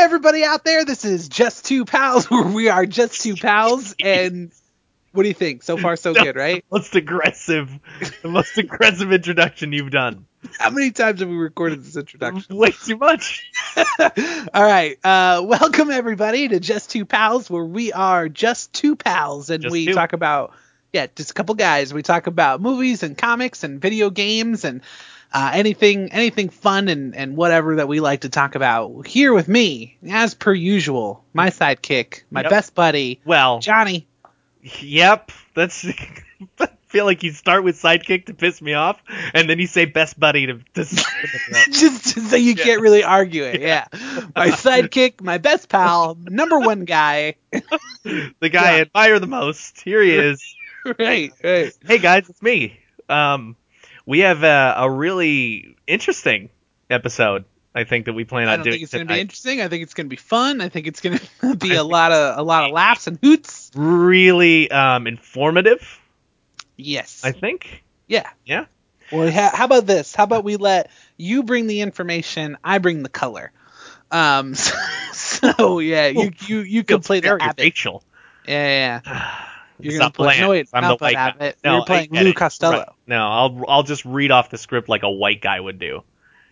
everybody out there. This is Just Two Pals, where we are just two pals. And what do you think? So far, so good, right? Most aggressive, the most aggressive introduction you've done. How many times have we recorded this introduction? Way too much. All right. Uh, welcome everybody to Just Two Pals, where we are just two pals, and Just we two. talk about yeah, just a couple guys. We talk about movies and comics and video games and uh, anything anything fun and and whatever that we like to talk about. Here with me, as per usual, my sidekick, my Yep. best buddy, Well, Johnny. yep. That's. I feel like you start with sidekick to piss me off, and then you say best buddy to. to just so you can't really argue it. Yeah. My sidekick, my best pal, number one guy. the guy I admire the most. Here he is. right, right. hey guys, it's me. Um, we have a, a really interesting episode. I think that we plan I on don't doing think it's going to be interesting. I think it's going to be fun. I think it's going to be a lot of a lot of laughs and hoots. really um, informative. Yes. I think. yeah. Yeah. Well, ha- how about this? How about we let you bring the information, I bring the color. Um. So, yeah, you you you can play the very Abbott. Rachel. Yeah, yeah. You're It's not play. bland. No, wait, I'm not the white guy. No, You're playing Lou it. Costello. Right. No, I'll I'll just read off the script like a white guy would do.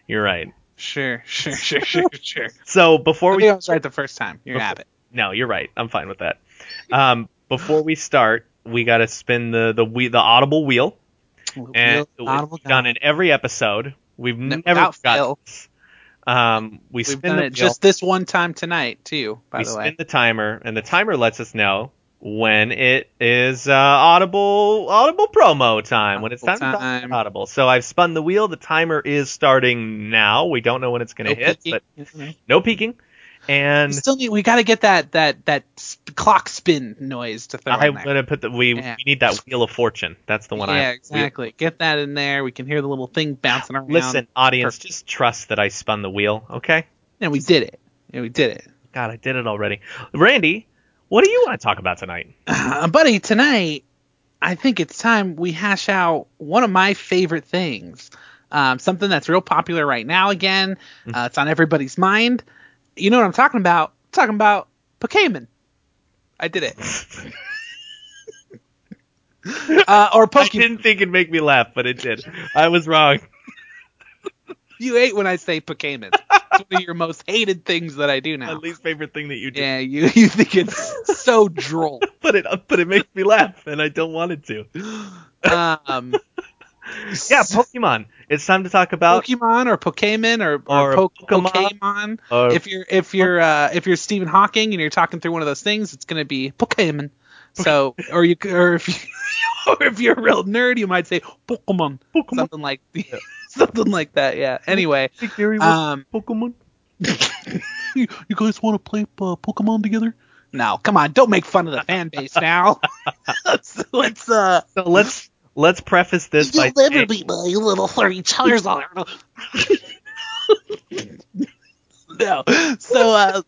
You're right. Sure, sure, sure, sure, sure. So before we I was right the first time. You're Before- Abbott. No, you're right. I'm fine with that. Um, before we start, we got to spin the the we, the audible wheel, and Wheel- audible we've done in every episode. We've No- never got. Um, we We've spin the it wheel, just this one time tonight too. By we the spin the timer, and the timer lets us know when it is uh, audible audible promo time. when it's time, Audible to talk audible. So I've spun the wheel. The timer is starting now. We don't know when it's going to hit, peeking. but no peeking. we And still need. We got to get that that that clock spin noise to throw I'm gonna put the we, Yeah. we need that wheel of fortune. That's the one I yeah, exactly. Get that in there. We can hear the little thing bouncing around. Listen, audience, Perfect. just trust that I spun the wheel, okay? and we did it. Yeah, we did it. God, I did it already. Randy, what do you want to talk about tonight? Uh, buddy, tonight I think it's time we hash out one of my favorite things. Um, something that's real popular right now again. Uh, it's on everybody's mind. You know what I'm talking about? I'm talking about Pokemon. I did it. uh, or I Pokemon. didn't think it'd make me laugh, but it did. I was wrong. You hate when I say Pokemon. It's one of your most hated things that I do My now. least favorite thing that you do. Yeah, you you think it's so droll. But it but it makes me laugh, and I don't want it to. Um, Yeah, Pokemon. It's time to talk about Pokemon or Pokemon or or, Or po- Pokemon. Pokemon. or if you're if you're uh, if you're Stephen Hawking and you're talking through one of those things, it's gonna be Pokemon. So or you or if you or if you're a real nerd, you might say Pokemon, Pokemon. something like something like that. Yeah. Anyway, Big theory um, Pokemon. you, you guys want to play uh, Pokemon together? No, come on, don't make fun of the fan base now. let's, let's uh. So let's let's preface this by You'll never saying, be my little furry Charizard. no. So uh,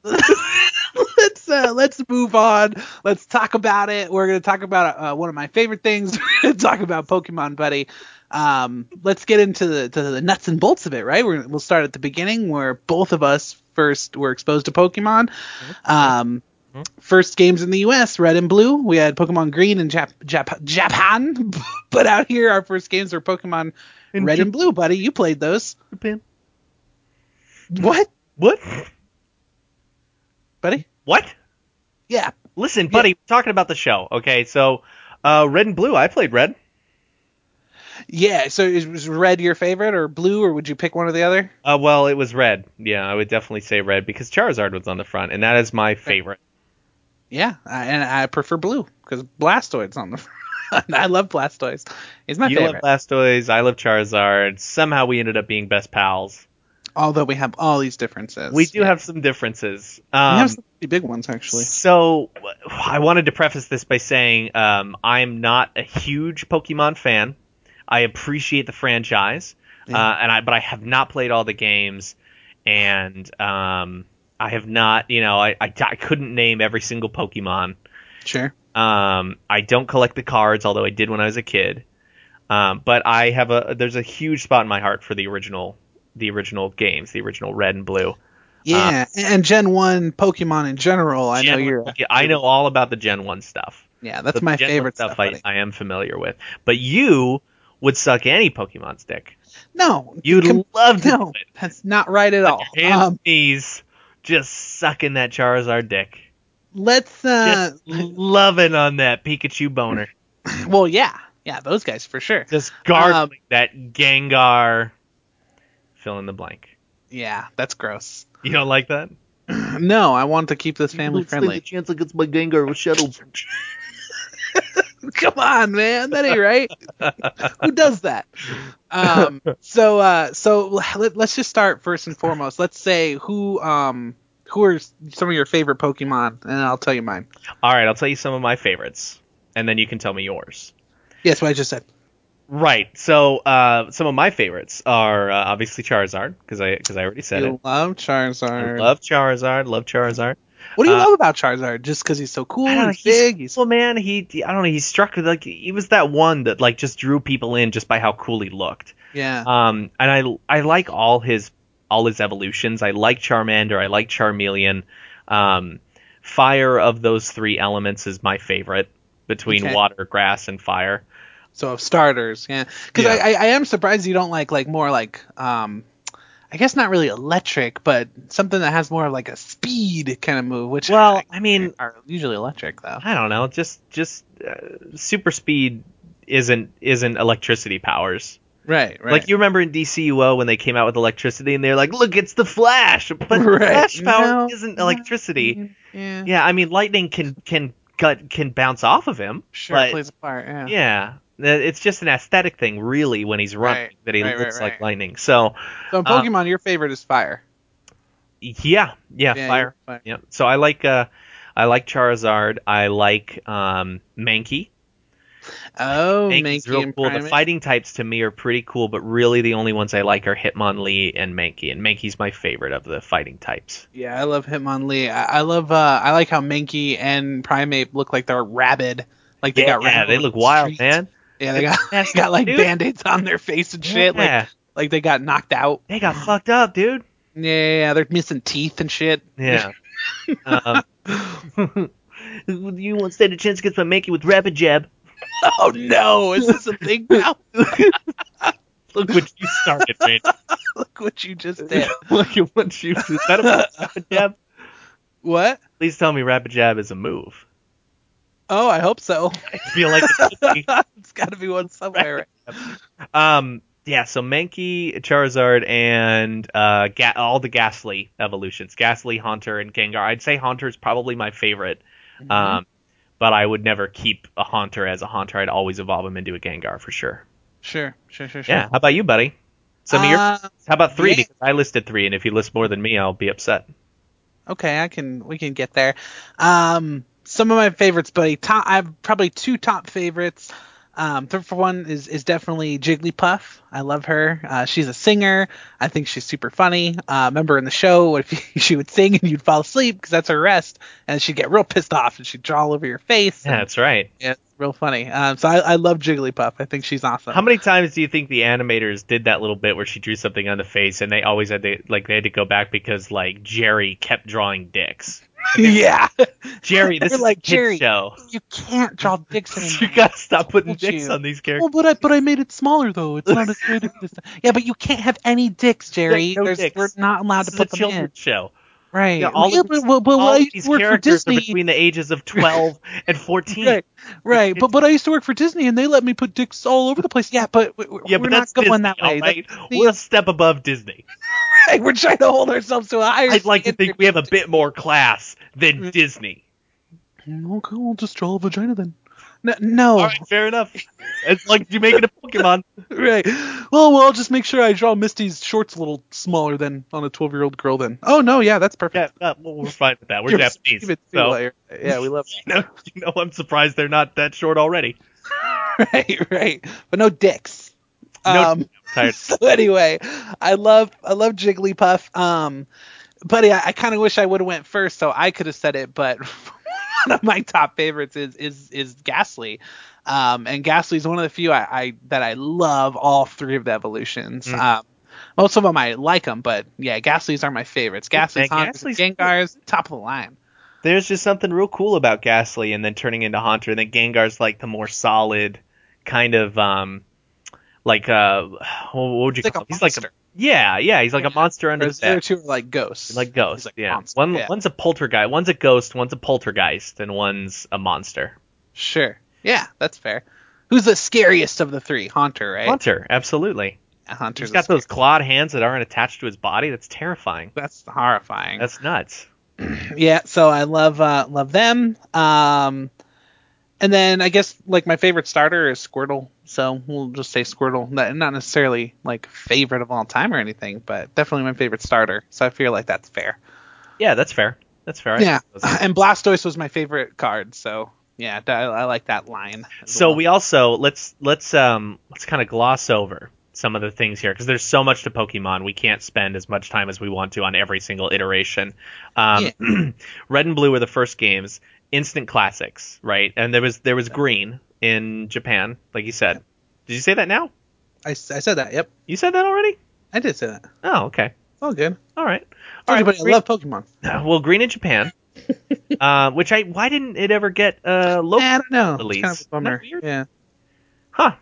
let's uh, let's move on. Let's talk about it. We're gonna talk about uh, one of my favorite things. We're gonna talk about Pokemon, buddy. Um, let's get into the to the nuts and bolts of it, right? We're, we'll start at the beginning where both of us first were exposed to Pokemon. Um, first games in the U.S. Red and Blue. We had Pokemon Green in Jap- Jap- Japan, but out here our first games were Pokemon In Red and Blue, buddy. You played those. Japan. What, What? Buddy? What? Yeah. Listen, buddy, we're talking about the show. Okay, so uh, red and blue. I played red. Yeah. So is, was Red your favorite, or Blue, or would you pick one or the other? Uh, well, it was red. Yeah, I would definitely say red because Charizard was on the front, and that is my favorite. Yeah, I, and I prefer Blue because Blastoise's on the front. I love Blastoise. He's my you favorite. love Blastoise. I love Charizard. Somehow we ended up being best pals. Although we have all these differences. We do have some differences. We Um, have some pretty big ones actually. So I wanted to preface this by saying um, I'm not a huge Pokemon fan. I appreciate the franchise, Yeah. uh, and I but I have not played all the games, and um, I have not. You know, I, I I couldn't name every single Pokemon. Sure. Um, I don't collect the cards, although I did when I was a kid. Um, but I have a there's a huge spot in my heart for the original the original games, the original Red and Blue. Yeah, and Gen One Pokemon in general. I know you're. one- I know all about the Gen One stuff. Yeah, that's my Gen favorite stuff. I. I am familiar with, but you would suck any Pokemon's dick. No, You'd com- love to no, do it. that's not right at all. Hands Um, knees, just sucking that Charizard dick, let's. Uh, just loving on that Pikachu boner, well, yeah, yeah, those guys for sure. just gargling Um, that Gengar. Fill in the blank. Yeah, that's gross. You don't like that? No, I want to keep this family friendly. chance against my Gengar with Shadow. Come on, man, that ain't right. Who does that? Um, so, uh, so let, let's just start first and foremost. Let's say who, um, who are some of your favorite Pokemon, and I'll tell you mine. All right, I'll tell you some of my favorites, and then you can tell me yours. Yes, what I just said. Right. So uh, some of my favorites are uh, obviously Charizard because I because I already said You it. love I Charizard. love Charizard. Love Charizard. what do you uh, love about Charizard? Just because he's so cool, I know, he's big, he's well, man. He I don't know. He struck with like he was that one that like just drew people in just by how cool he looked. yeah. Um, and I I like all his all his evolutions. I like Charmander. I like Charmeleon. Um, fire of those three elements is my favorite between Okay. water, grass, and fire. So of starters, yeah. Because Yeah. I, I I am surprised you don't like like more like um, I guess not really electric, but something that has more of like a speed kind of move, which Well, I mean, are usually electric though. I don't know. Just just uh, super speed isn't isn't electricity powers. Right, right. Like you remember in DCUO when they came out with electricity and they're like, "Look, it's the Flash," but Right. Flash power No. isn't electricity. Yeah. Yeah, I mean, lightning can can cut can bounce off of him. Sure, plays a part. Yeah. Yeah, it's just an aesthetic thing, really, when he's running Right, that he right, looks right, like lightning. So, So in Uh, Pokemon, your favorite is fire. yeah, yeah, Yeah, fire. fire. Yeah. So I like uh, I like Charizard. I like um, Mankey. Oh, Mankey's Mankey real and cool. The fighting types to me are pretty cool, but really the only ones I like are Hitmonlee and Mankey, and Mankey's my favorite of the fighting types. Yeah, I love Hitmonlee. I, I love. Uh, I like how Mankey and Primeape look like they're rabid. Like they yeah, got rabid Yeah, they look wild, street. man. Yeah, they got they got like dude. band-aids on their face and shit. Like yeah, like they got knocked out. they got fucked up, dude. Yeah, yeah, yeah, they're missing teeth and shit. Yeah. um, you won't stand a chance against my Mankey with Rapid Jab. Oh no, is this a thing now? Look what you started, man. Look what you just did. Look at what you is that a Rapid Jab? What? Please tell me Rapid Jab is a move. Oh, I hope so. I feel like it should be. it's got to be one somewhere. Right. Um, yeah, so Mankey, Charizard, and uh, Ga- all the Gastly evolutions. Gastly, Haunter, and Gengar. I'd say Haunter's probably my favorite. Mm-hmm. Um, but I would never keep a Haunter as a Haunter. I'd always evolve him into a Gengar for sure. Sure, sure, sure, sure. Yeah. How about you, buddy? Some of your. Uh, How about three? yeah. Because I listed three, and if you list more than me, I'll be upset. okay, I can we can get there. Um, some of my favorites, buddy. Top, I have probably two top favorites. Um, third for one is is definitely Jigglypuff. I love her. Uh, she's a singer. I think she's super funny. Uh, remember in the show if she would sing and you'd fall asleep because that's her rest, and she'd get real pissed off and she'd draw all over your face. Yeah, that's right. Yeah, it's real funny. Um, so I, I love Jigglypuff. I think she's awesome. How many times do you think the animators did that little bit where she drew something on the face, and they always had to like they had to go back because like Jerry kept drawing dicks. Yeah. Jerry, this is like, "Jerry, show. You can't draw dicks anymore. you gotta stop putting dicks you. on these characters. Well, but I but I made it smaller though. It's not as good as this. Yeah, but you can't have any dicks, Jerry. no dicks. We're not allowed this to put them in. children's show. Right. Yeah, all yeah, of these, but, but, all of these characters are Disney. between the ages of 12 and 14. Right, right. But but I used to work for Disney, and they let me put dicks all over the place. Yeah, but Yeah, we're but not going Disney, that way. right? We're a step above Disney. Right. We're trying to hold ourselves to a higher. I'd like to think we have a bit more class than Mm. Disney. Okay, we'll just draw a vagina then. No, no. All right, fair enough. It's like you make it a Pokemon. right. Well, well, I'll just make sure I draw Misty's shorts a little smaller than on a 12 year old girl. Then. Oh no, yeah, that's perfect. Yeah, uh, well, we're fine with that. We're You're- Japanese. give it to So, layer. Yeah, we love you know, you know, I'm surprised they're not that short already. right, right. But no dicks. No, um, I'm tired. so anyway, I love I love Jigglypuff. Um, buddy, I, I kind of wish I would have went first so I could have said it, but one of my top favorites is is is Gastly. Um, and Gastly is one of the few I, I that I love all three of the evolutions. Mm. Um, Most of them I like them, but yeah, Gastlies are my favorites. Gastlies, Gastly's Gengars, top of the line. There's just something real cool about Gastly and then turning into Haunter. And then Gengar's like the more solid kind of um like uh what would you He's like call a him? He's like a yeah, yeah, he's like a monster under the the other two are like ghosts. Like ghosts. Like yeah. monster, One yeah. one's a poltergeist, one's a ghost, one's a poltergeist, and one's a monster. Sure. Yeah, that's fair. Who's the scariest of the three? Haunter, right? Haunter, absolutely. Yeah, Haunter's He's got those clawed hands that aren't attached to his body. That's terrifying. That's horrifying. That's nuts. yeah, so I love uh, love them. Um, and then I guess like my favorite starter is Squirtle. So we'll just say Squirtle. Not, not necessarily like favorite of all time or anything, but definitely my favorite starter. So I feel like that's fair. Yeah, that's fair. That's fair. Yeah, and Blastoise was my favorite card. So yeah, I, I like that line. So well. we also let's let's um let's kind of gloss over some of the things here because there's so much to Pokemon. We can't spend as much time as we want to on every single iteration. Um, Red and Blue were the first games, instant classics, right? And there was there was Green in Japan, like you said. Did you say that now? I, I said that. Yep, You said that already? I did say that. Oh, okay. All good. All right. All right. Green- I love Pokemon. well, Green in Japan. uh, which I why didn't it ever get uh local? I don't know. release. It's kind of a bummer. Isn't that weird? Yeah. Huh.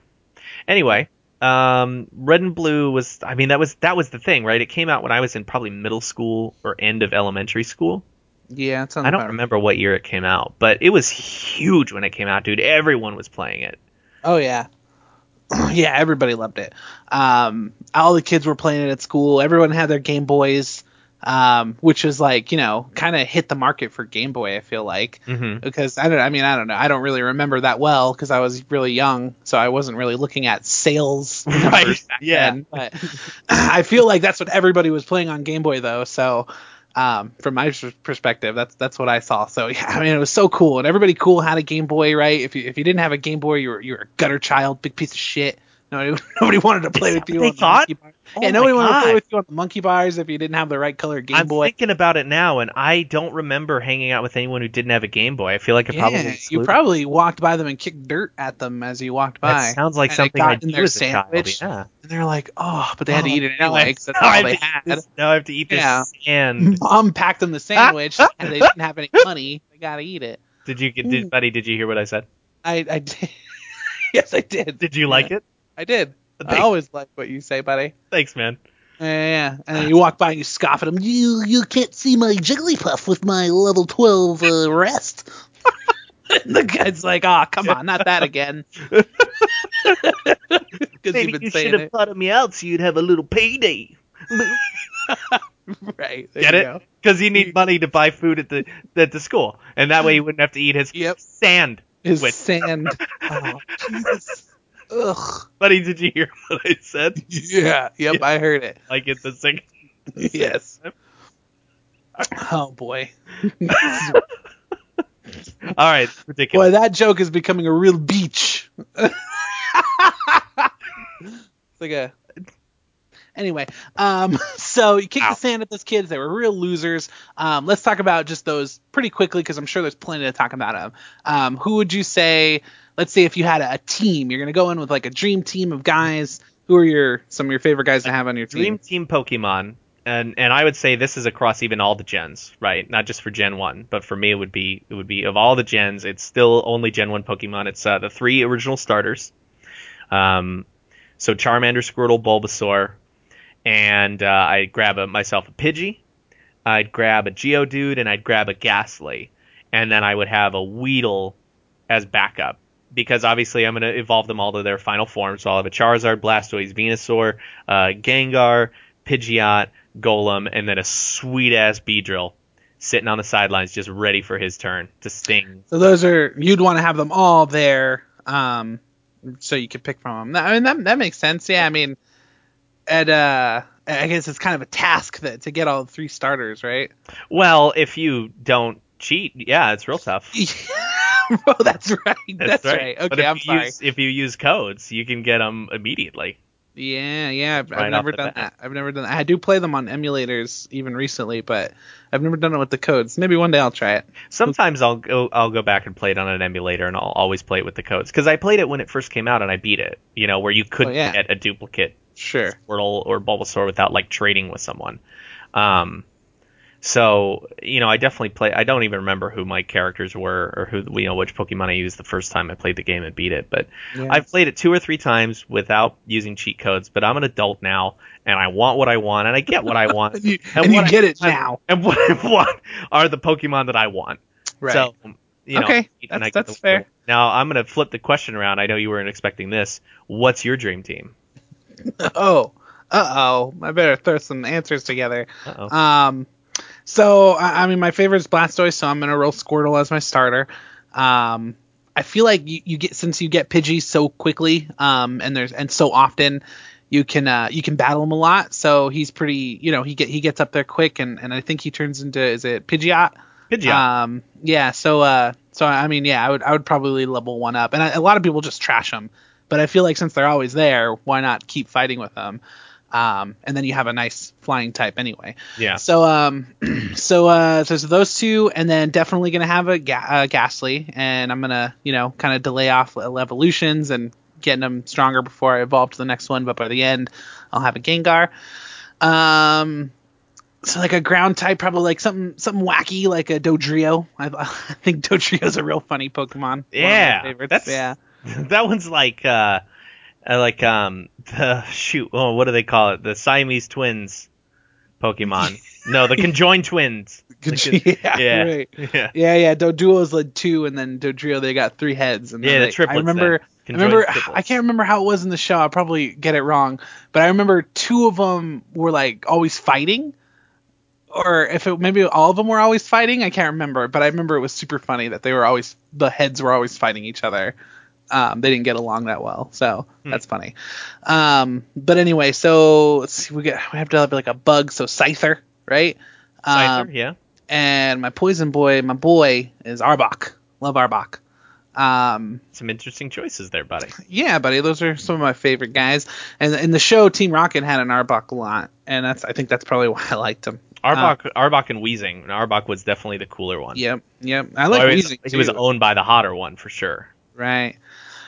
Anyway, um, Red and Blue was. I mean, that was that was the thing, right? It came out when I was in probably middle school or end of elementary school. Yeah, it sounds I don't right. remember what year it came out, but it was huge when it came out, dude. Everyone was playing it. Oh yeah. yeah, everybody loved it. Um, all the kids were playing it at school. Everyone had their Game Boys, um, which was like, you know, kind of hit the market for Game Boy. I feel like Mm-hmm. because I don't. I mean, I don't know. I don't really remember that well because I was really young, so I wasn't really looking at sales Right, yeah. then. But I feel like that's what everybody was playing on Game Boy though. So. Um, from my perspective, that's that's what I saw. So yeah, I mean, it was so cool, and everybody cool had a Game Boy, right? If you if you didn't have a Game Boy, you were you were a gutter child, big piece of shit. Nobody, nobody wanted to play with you. they on the thought? monkey bar. Oh yeah, nobody wanted to play with you on the monkey bars if you didn't have the right color Game I'm Boy. thinking about it now, and I don't remember hanging out with anyone who didn't have a Game Boy. I feel like I probably yeah, you probably walked by them and kicked dirt at them as you walked by. That sounds like And something I in do their as a child. sandwich. Yeah. And they're like, oh, but they had to Oh, eat it anyway because that's now I all have they to had. this- Now I have to eat this Yeah. sand. Mom packed them the sandwich, and they didn't have any money. They gotta eat it. Did you did, hmm. buddy? Did you hear what I said? I, I did. yes, I did. Did you like Yeah. it? I did. I always like what you say, buddy. Thanks, man. Yeah, yeah. And then you walk by and you scoff at him. You you can't see my Jigglypuff with my level twelve uh, rest. and the guy's like, "Ah, come on, not that again." Because you've been saying it, thought of me out so you'd have a little payday. right? Get you it? Because you need money to buy food at the at the school, and that way you wouldn't have to eat his Yep. sand. His With- sand. Oh, Jesus. Ugh. Buddy, did you hear what I said? Yeah. Yep. I heard it. Like it's the second. Yes. Oh boy. All right, ridiculous. Boy, that joke is becoming a real beach. it's like a. Anyway, um, so you kicked Ow. the sand at those kids. They were real losers. Um, let's talk about just those pretty quickly because I'm sure there's plenty to talk about them. Um, who would you say? Let's say if you had a, a team, you're gonna go in with like a dream team of guys. Who are your some of your favorite guys to have on your Dream team? Team Pokemon, and and I would say this is across even all the gens, right? Not just for Gen One, but for me it would be it would be of all the gens, it's still only Gen One Pokemon. It's uh, the three original starters. Um, so Charmander, Squirtle, Bulbasaur, and uh, I'd grab a, myself a Pidgey, I'd grab a Geodude, and I'd grab a Gastly, and then I would have a Weedle as backup. Because obviously I'm going to evolve them all to their final form. So I'll have a Charizard, Blastoise, Venusaur, uh, Gengar, Pidgeot, Golem, and then a sweet ass Beedrill sitting on the sidelines just ready for his turn to sting. So those are you'd want to have them all there, um, so you could pick from them. I mean that that makes sense. Yeah, I mean, at uh, I guess it's kind of a task that to get all three starters, right? Well, if you don't cheat, yeah, it's real tough. oh, that's right. That's, right. But Okay, I'm sorry. Use, if you use codes, you can get them immediately. Yeah, yeah. I've, Right I've never done bat. that. I've never done that. I do play them on emulators even recently, but I've never done it with the codes. Maybe one day I'll try it. Sometimes I'll go I'll go back and play it on an emulator, and I'll always play it with the codes because I played it when it first came out and I beat it. You know, where you couldn't Oh, yeah. get a duplicate Sure. Squirtle or Bulbasaur without like trading with someone. Um, so you know, I definitely play. I don't even remember who my characters were or who you know which Pokemon I used the first time I played the game and beat it. But Yeah. I've played it two or three times without using cheat codes. But I'm an adult now, and I want what I want, and I get what I want. And you, and you what I- get it and- now. And what I want are the Pokemon that I want. Right. So, you know, Okay, and that's- that's fair. Now I'm gonna flip the question around. I know you weren't expecting this. What's your dream team? oh. Uh oh. I better throw some answers together. Uh-oh. Um, so I, I mean, my favorite is Blastoise, so I'm gonna roll Squirtle as my starter. Um, I feel like you, you get since you get Pidgey so quickly, um, and there's and so often, you can uh you can battle him a lot. So he's pretty, you know, he get he gets up there quick, and and I think he turns into is it Pidgeot? Pidgeot. Um, yeah. So, uh, so I mean, yeah, I would, I would probably level one up, and I, a lot of people just trash them, but I feel like since they're always there, why not keep fighting with them? Um, and then you have a nice flying type anyway. yeah. So, um, so, uh, so, so those two, and then definitely gonna have a ga- uh, Gastly, and I'm gonna, you know, kind of delay off evolutions and getting them stronger before I evolve to the next one. But by the end, I'll have a Gengar. Um, so like a ground type, probably like something something wacky, like a Dodrio. I, I think Dodrio's a real funny Pokemon. One of my Yeah, that's- yeah. that one's like uh, uh, like um the shoot. Oh, what do they call it? The Siamese twins Pokemon. no, the conjoined twins. yeah, yeah. right. Yeah. Yeah, yeah. Doduo's like two, and then Dodrio they got three heads. And Yeah, the they- triplets I remember. I remember. triplets. I can't remember how it was in the show. I'll probably get it wrong, but I remember two of them were like always fighting, or if it maybe all of them were always fighting. I can't remember, but I remember it was super funny that they were always the heads were always fighting each other. Um, they didn't get along that well, so Hmm. that's funny. Um, but anyway, so let's see. We get we have to have like a bug, so Scyther, right? Scyther, Um, yeah. and my poison boy, my boy is Arbok. Love Arbok. Um, Some interesting choices there, buddy. yeah, buddy, those are some of my favorite guys. And in the show, Team Rocket had an Arbok a lot, and that's I think that's probably why I liked him. Arbok, Arbok, and Weezing. And Arbok was definitely the cooler one. Yep, yep. I like Well, Weezing He was owned by the hotter one for sure. Right.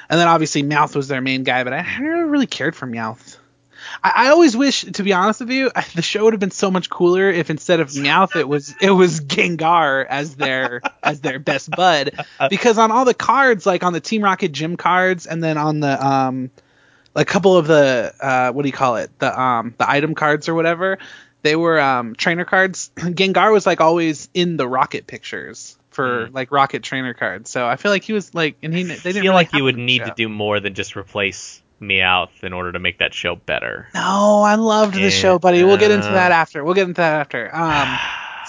And then obviously Meowth was their main guy, but I never really cared for Meowth. I, I always wish, to be honest with you, the show would have been so much cooler if instead of Meowth it was it was Gengar as their as their best bud. Because on all the cards, like on the Team Rocket gym cards, and then on the um like a couple of the uh what do you call it the um the item cards or whatever they were um trainer cards gengar was like always in the rocket pictures for Mhm. like rocket trainer cards so i feel like he was like and he they didn't feel really like you would him in the need to do more than just replace Meowth in order to make that show better. no i loved the show buddy we'll get into that after we'll get into that after um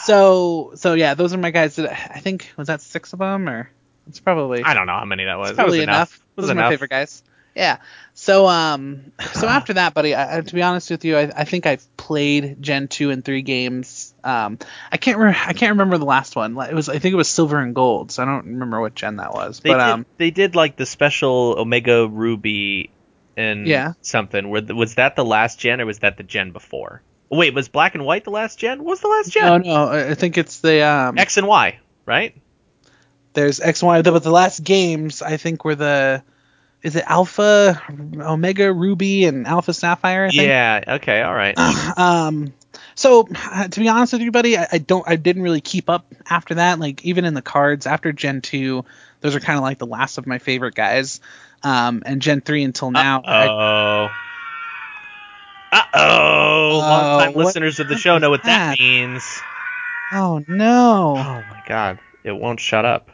so so yeah those are my guys that i think was that six of them or it's probably I don't know how many that was. It's probably it was enough. enough. It was Those are enough. my favorite guys. Yeah. So um, so after that, buddy, I, to be honest with you, I, I think I've played Gen two and three games. Um, I can't re- I can't remember the last one. It was I think it was Silver and Gold. So I don't remember what gen that was. They but did, um, they did like the special Omega Ruby and Yeah. something. Were was that the last gen or was that the gen before? Wait, was Black and White the last gen? What was the last gen? no, no, I I think it's the um. X and Y, right? there's X and Y, but the last games I think were the. Is it Alpha, Omega, Ruby, and Alpha Sapphire? I think? Yeah. Okay. All right. um so uh, to be honest with you buddy I, I don't i didn't really keep up after that like even in the cards after gen 2 those are kind of like the last of my favorite guys um and gen 3 until now Oh. Uh oh. Long time listeners of the show know what that that? means. oh no Oh my god. It won't shut up.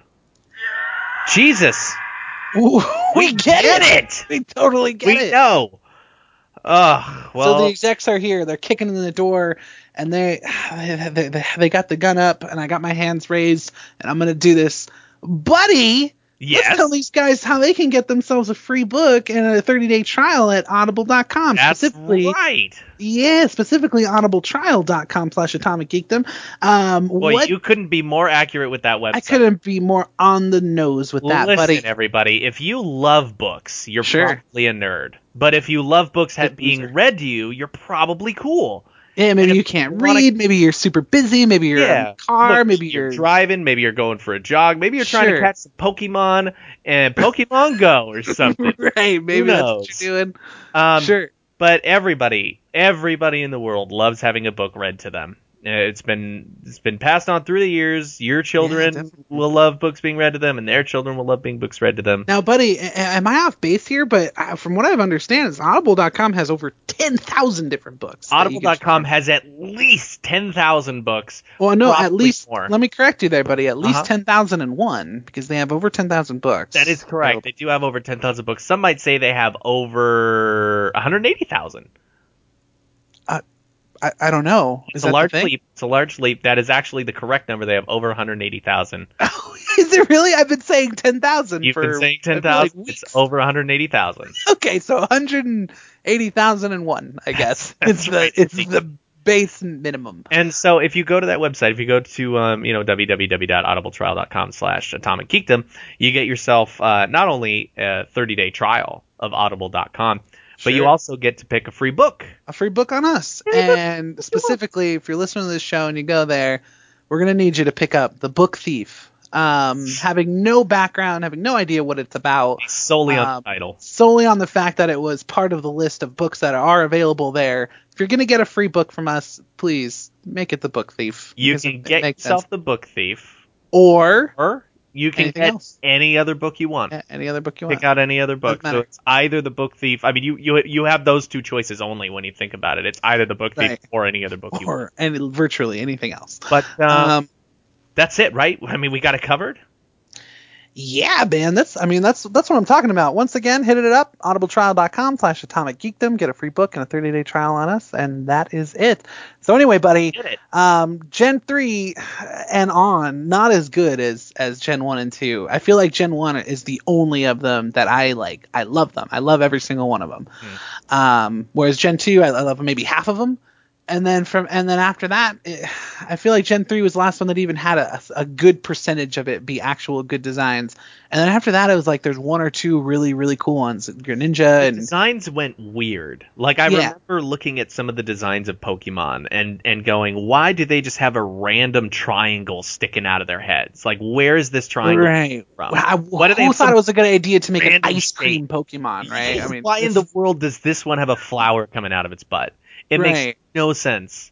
Jesus. We get, it. we totally get we it We know. Ugh. Well, so the execs are here they're kicking in the door and they they, they they got the gun up and i got my hands raised and i'm gonna do this buddy yes. Let's tell these guys how they can get themselves a free book and a 30-day trial at audible.com. That's specifically, right. yeah, specifically audibletrial.com slash atomic geekdom. Um, Boy, what you couldn't be more accurate with that website. I couldn't be more on the nose with that, Listen, buddy. everybody, if you love books, you're Sure. probably a nerd. But if you love books being read to you, you're probably cool. Yeah, maybe you can't wanna- read. Maybe you're super busy. Maybe you're in yeah. a car. Look, maybe you're, you're, driving. Maybe you're going for a jog. Maybe you're trying Sure. to catch some Pokemon and Pokemon Go or something. right. Maybe that's what you're doing. Um, sure. but everybody, everybody in the world loves having a book read to them. Uh, It's been it's been passed on through the years. Your children definitely. will love books being read to them, and their children will love being books read to them. Now, buddy, am I off base here? But uh, from what I've understand, is Audible.com has over ten thousand different books. that you can Audible.com has at least ten thousand books. Well, no, at least more. let me correct you there, buddy. At least Uh-huh. ten thousand and one because they have over ten thousand books. That is correct. They do have over ten thousand books. Some might say they have over one hundred eighty thousand. I, I don't know. Is It's a large leap. It's a large leap. That is actually the correct number. They have over one hundred eighty thousand. Oh, is it really? I've been saying ten thousand. You've for, been saying ten thousand. like it's over one hundred eighty thousand. Okay, so one hundred and eighty thousand and one. I guess it's the right. it's the base minimum. And so if you go to that website, if you go to um, you know www.audibletrial.com slash atomic geekdom, you get yourself uh, not only a 30 day trial of audible.com, but you also get to pick a free book. a free book on us. And specifically, if you're listening to this show and you go there, we're gonna need you to pick up the Book Thief. Um, having no background, having no idea what it's about, Solely on Um, the title. solely on the fact that it was part of the list of books that are available there. If you're gonna get a free book from us, please make it the Book Thief. You can get yourself sense. the book thief, or or you can Anything get else? any other book you want. any other book you want. Pick out any other book. So it's either the book thief. I mean, you you you have those two choices only when you think about it. It's either the book thief Right. or any other book you want. Or any, virtually anything else. But um, Um, that's it, right? I mean, we got it covered. Yeah, man. That's I mean that's that's what I'm talking about. Once again, hit it up, audibletrial.com slash atomic geekdom, get a free book and a 30 day trial on us, and that is it. So anyway, buddy, um, Gen 3 and on, not as good as as Gen 1 and 2. I feel like Gen 1 is the only of them that I like. I love them. I love every single one of them. Um, whereas Gen 2, I, I love maybe half of them. And then from and then after that, it, I feel like Gen 3 was the last one that even had a, a good percentage of it be actual good designs. And then after that, it was like there's one or two really really cool ones, Greninja The and designs went weird. Like I Yeah. remember looking at some of the designs of Pokemon and and going, why do they just have a random triangle sticking out of their heads? Like where is this triangle right. from? Wow, Why do they who thought it was a good idea to make an ice cream Pokemon, right? I mean, why in the world does this one have a flower coming out of its butt? It makes no sense.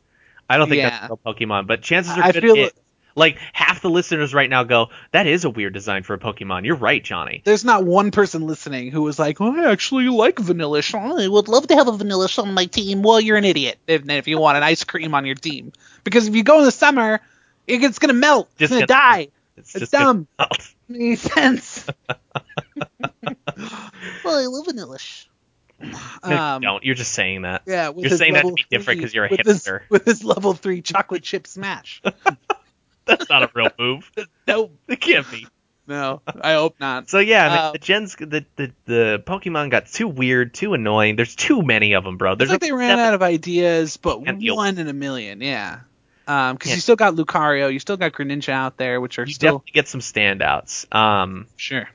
I don't think Yeah. that's a Pokemon, but chances are I good feel- it. Like half the listeners right now go, that is a weird design for a Pokemon. You're right, Johnny. there's not one person listening who was like, "Oh, I actually like Vanillish. I would love to have a Vanillish on my team." Well, you're an idiot if, if you want an ice cream on your team, because if you go in the summer, it's gonna melt. Just it's gonna die. It's, It's dumb. gonna- Makes sense. well, I love Vanillish. No, you don't. You're just saying that. Yeah, You're saying that to be different 'cause you're a with hipster. with his level three chocolate chip smash. That's not a real move. no, It can't be. no, I hope not. So yeah, Um, the gens, the, the the Pokemon got too weird, too annoying. There's too many of them, bro. It's There's like they ran out of ideas, but one in a million, yeah. Um, because Yeah. you still got Lucario, you still got Greninja out there, which are You still definitely get some standouts. Um, sure.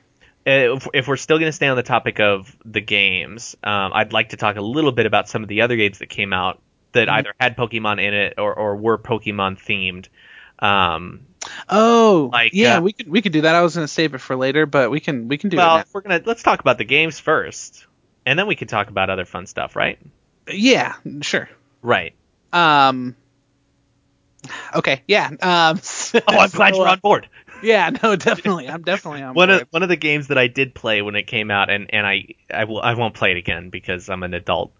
If, if we're still going to stay on the topic of the games, um, I'd like to talk a little bit about some of the other games that came out that Mhm. either had Pokemon in it or, or were Pokemon themed. Um, Oh, Like, yeah, uh, we could we could do that. I was gonna save it for later, but we can we can do well, we're gonna let's talk about the games first, and then we can talk about other fun stuff, right? Yeah, sure. Right. Um. Okay, yeah. Um. Oh, I'm glad so, you're on board. Yeah, no, definitely. I'm definitely on one board. of one of the games that I did play when it came out, and and I I will I won't play it again because I'm an adult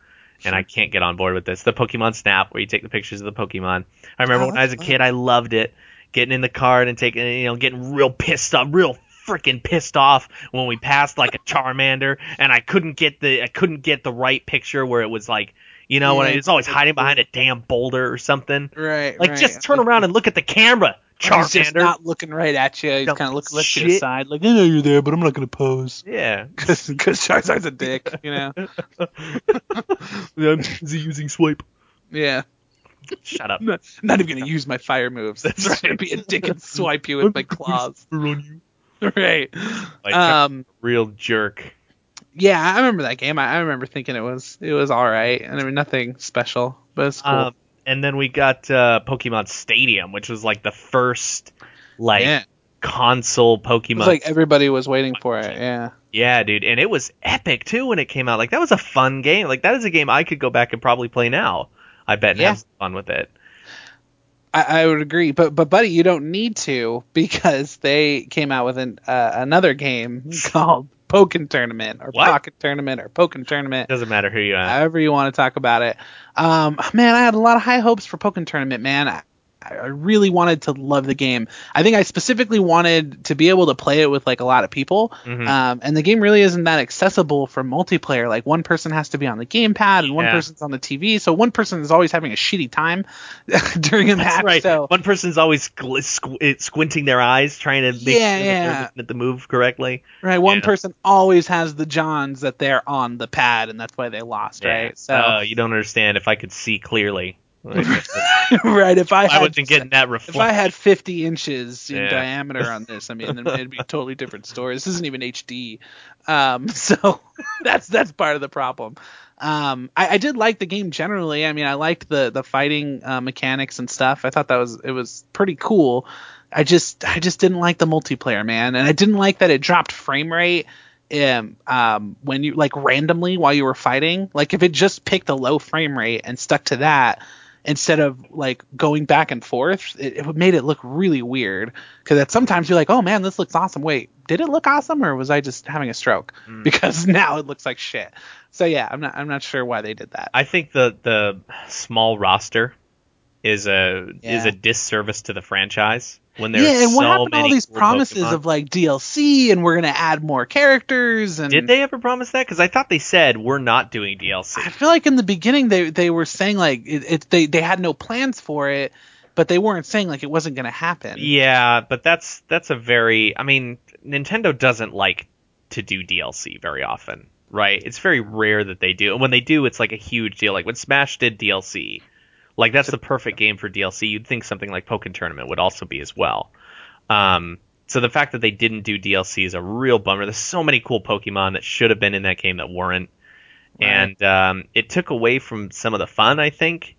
and I can't get on board with this. The Pokemon Snap, where you take the pictures of the Pokemon. I remember Oh, when I was a kid, I loved it. Getting in the car and taking, you know, getting real pissed off, real freaking pissed off when we passed like a Charmander, and I couldn't get the I couldn't get the right picture where it was like, you know, when Yeah, it's always hiding behind a damn boulder or something. right. Like, right. just turn around and look at the camera, He's just not looking right at you. He's kind of looking left to the side, like I know you're there, but I'm not gonna pose. Yeah. Because Charizard's a dick, you know. I'm busy using swipe. Yeah. Shut up. Not, not even gonna use my fire moves. That's That's gonna be a dick and swipe you with my claws. on right. Like, Um. real jerk. Yeah, I remember that game. I, I remember thinking it was it was all right, and I mean nothing special, but it's cool. Um, and then we got uh, Pokemon Stadium, which was like the first like yeah, console Pokemon. like everybody was waiting for it. Yeah. Yeah, dude, and it was epic too when it came out. Like that was a fun game. Like that is a game I could go back and probably play now. I bet and Yeah. have fun with it. I, I would agree, but but buddy, you don't need to because they came out with an, uh, another game called Pokken Tournament or What? Pocket Tournament or Pokken Tournament. Doesn't matter who you are. however you want to talk about it. Um, man, I had a lot of high hopes for Pokken Tournament, man. I, I really wanted to love the game. I think I specifically wanted to be able to play it with like a lot of people. Mhm. Um, and the game really isn't that accessible for multiplayer. Like one person has to be on the gamepad and one Yeah. person's on the TV, so one person is always having a shitty time during a match. Right. So One person's always gl- squ- squinting their eyes, trying to make Yeah, sure they're yeah. at the move correctly. right, one Yeah. person always has the Johns that they're on the pad, and that's why they lost. Right. So Uh, you don't understand. If I could see clearly, right, if I I had wasn't getting that If I had 50 inches in Yeah. diameter on this, I mean, then it'd be a totally different story. This isn't even HD, um, so that's that's part of the problem. Um, I, I did like the game generally. I mean, I liked the the fighting uh, mechanics and stuff. I thought that was it was pretty cool. I just I just didn't like the multiplayer, man, and I didn't like that it dropped frame rate. Um, um, when you like randomly while you were fighting, like if it just picked a low frame rate and stuck to that, instead of like going back and forth, it, it made it look really weird. Because at sometimes you're like, oh man, this looks awesome. Wait, did it look awesome or was I just having a stroke? Mm. Because now it looks like shit. So yeah, I'm not I'm not sure why they did that. I think the the small roster is a is a disservice to the franchise when there's yeah, and what so happened to all these cool promises Pokemon. of like DLC and we're gonna add more characters and Did they ever promise that? Because I thought they said we're not doing DLC. I feel like in the beginning they they were saying like it, it they they had no plans for it, but they weren't saying like it wasn't gonna happen. Yeah, but that's that's a very. I mean, Nintendo doesn't like to do DLC very often, right? It's very rare that they do. And when they do, it's like a huge deal. Like when Smash did DLC, like that's the perfect game for DLC. You'd think something like Pokken Tournament would also be as well. Um, so the fact that they didn't do DLC is a real bummer. There's so many cool Pokemon that should have been in that game that weren't, Right. and um, it took away from some of the fun. I think.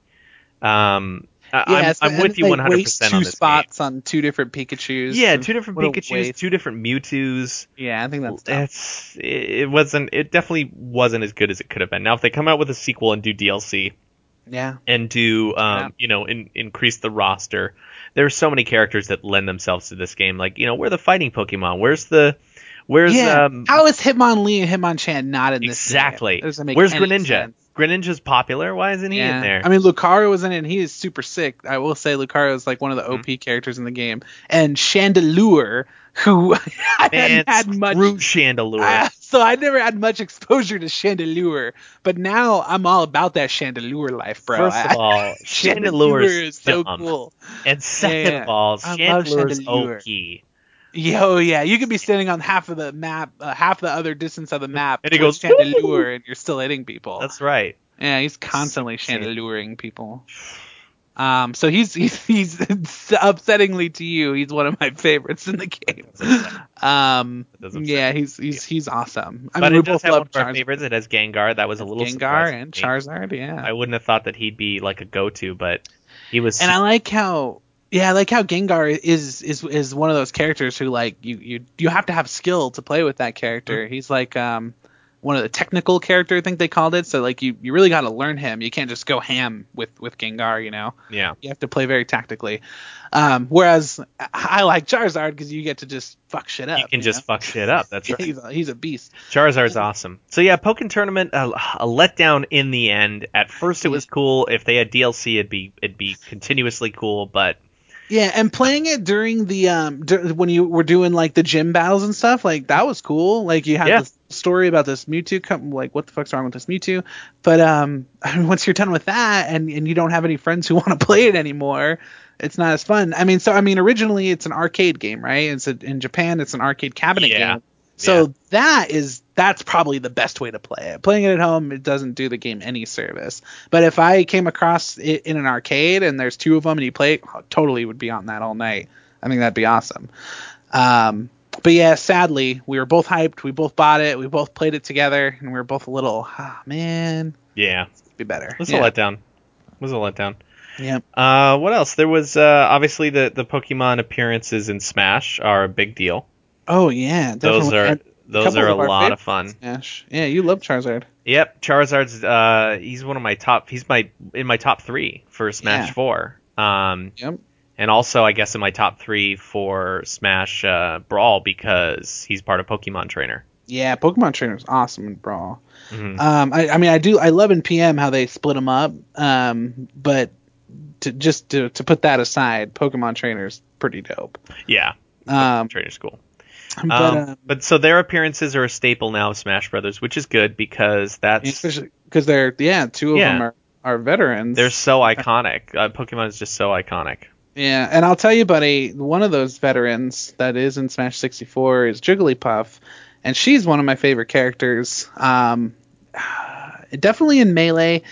Um, Yeah, I'm, so- I'm with you they 100 waste percent two on this game. spots on two different Pikachu's. Yeah, two different Pikachu's, two different Mewtwo's. Yeah, I think that's dumb. It's it it wasn't it definitely wasn't as good as it could have been. Now if they come out with a sequel and do DLC yeah. and do um Yeah. you know in, increase the roster, there are so many characters that lend themselves to this game. Like you know where the fighting Pokemon? Where's the where's yeah. um How is Hitmonlee and Hitmonchan not in this? exactly Game? That doesn't make where's Greninja? sense. Greninja's popular. Why isn't he Yeah. in there? I mean, Lucario was in it, and he is super sick. I will say Lucario is like one of the Mm-hmm. OP characters in the game. And Chandelure, who I Man, hadn't had much. screw Chandelure. Ah, so I never had much exposure to Chandelure, but now I'm all about that Chandelure life, bro. First of all, Chandelure is so cool. And second Yeah. of all, I love Chandelure's Chandelure. OP. Yo, yeah, you could be standing on half of the map, uh, half the other distance of the map, And he goes, Chandelure, and you're still hitting people. That's right. Yeah, he's constantly chandeluring people. Um, so he's he's he's upsettingly to you, he's one of my favorites in the game. Um, yeah, he's he's he's awesome. I but mean, we it does both have one of our Charizard, favorites. It has Gengar. That was a little Gengar surprising and to me. Charizard. Yeah, I wouldn't have thought that he'd be like a go-to, but he was. and I like how yeah, I like how Gengar is is is one of those characters who like you you you have to have skill to play with that character. Mm-hmm. He's like um one of the technical character I think they called it. So like you you really got to learn him. You can't just go ham with with Gengar, you know. yeah. You have to play very tactically. Um, whereas I like Charizard because you get to just fuck shit up. You can you just know? fuck shit up. That's right. he's, a, he's a beast. Charizard's awesome. So yeah, Pokken Tournament a, a letdown in the end. At first it was cool. If they had DLC, it'd be it'd be continuously cool. But Yeah, and playing it during the um dur- when you were doing like the gym battles and stuff, like that was cool. Like you had Yeah. this story about this Mewtwo, come, like what the fuck's wrong with this Mewtwo? But um, I mean, once you're done with that, and and you don't have any friends who want to play it anymore, it's not as fun. I mean, so I mean, originally it's an arcade game, right? It's a, in Japan, it's an arcade cabinet Yeah. game. So Yeah. that is that's probably the best way to play it. Playing it at home, it doesn't do the game any service. But if I came across it in an arcade and there's two of them and you play it, I totally would be on that all night. I think that'd be awesome. Um, but yeah, sadly, we were both hyped. We both bought it. We both played it together, and we were both a little, ah, man, yeah, it'd be better. it was yeah. a letdown. It was a letdown. Yeah. Uh, what else? There was uh, obviously the the Pokemon appearances in Smash are a big deal. Oh yeah, Those are Those are a lot of fun. Smash. Yeah, you love Charizard. Yep, Charizard's uh he's one of my top he's my in my top 3 for Smash Yeah. 4. Um Yep. and also I guess in my top 3 for Smash uh, Brawl because he's part of Pokemon Trainer. Yeah, Pokemon Trainer is awesome in Brawl. Mhm. Um, I, I mean, I do. I love in PM how they split them up. Um, but to just to, to put that aside, Pokemon Trainer's pretty dope. Yeah, Um, Trainer's cool. But um, uh, but so their appearances are a staple now of Smash Brothers, which is good because that's because they're yeah, two of Yeah. them are are veterans. they're so iconic. Uh, Pokemon is just so iconic. Yeah, and I'll tell you, buddy, one of those veterans that is in Smash 64 is Jigglypuff, and she's one of my favorite characters. Um, definitely in Melee,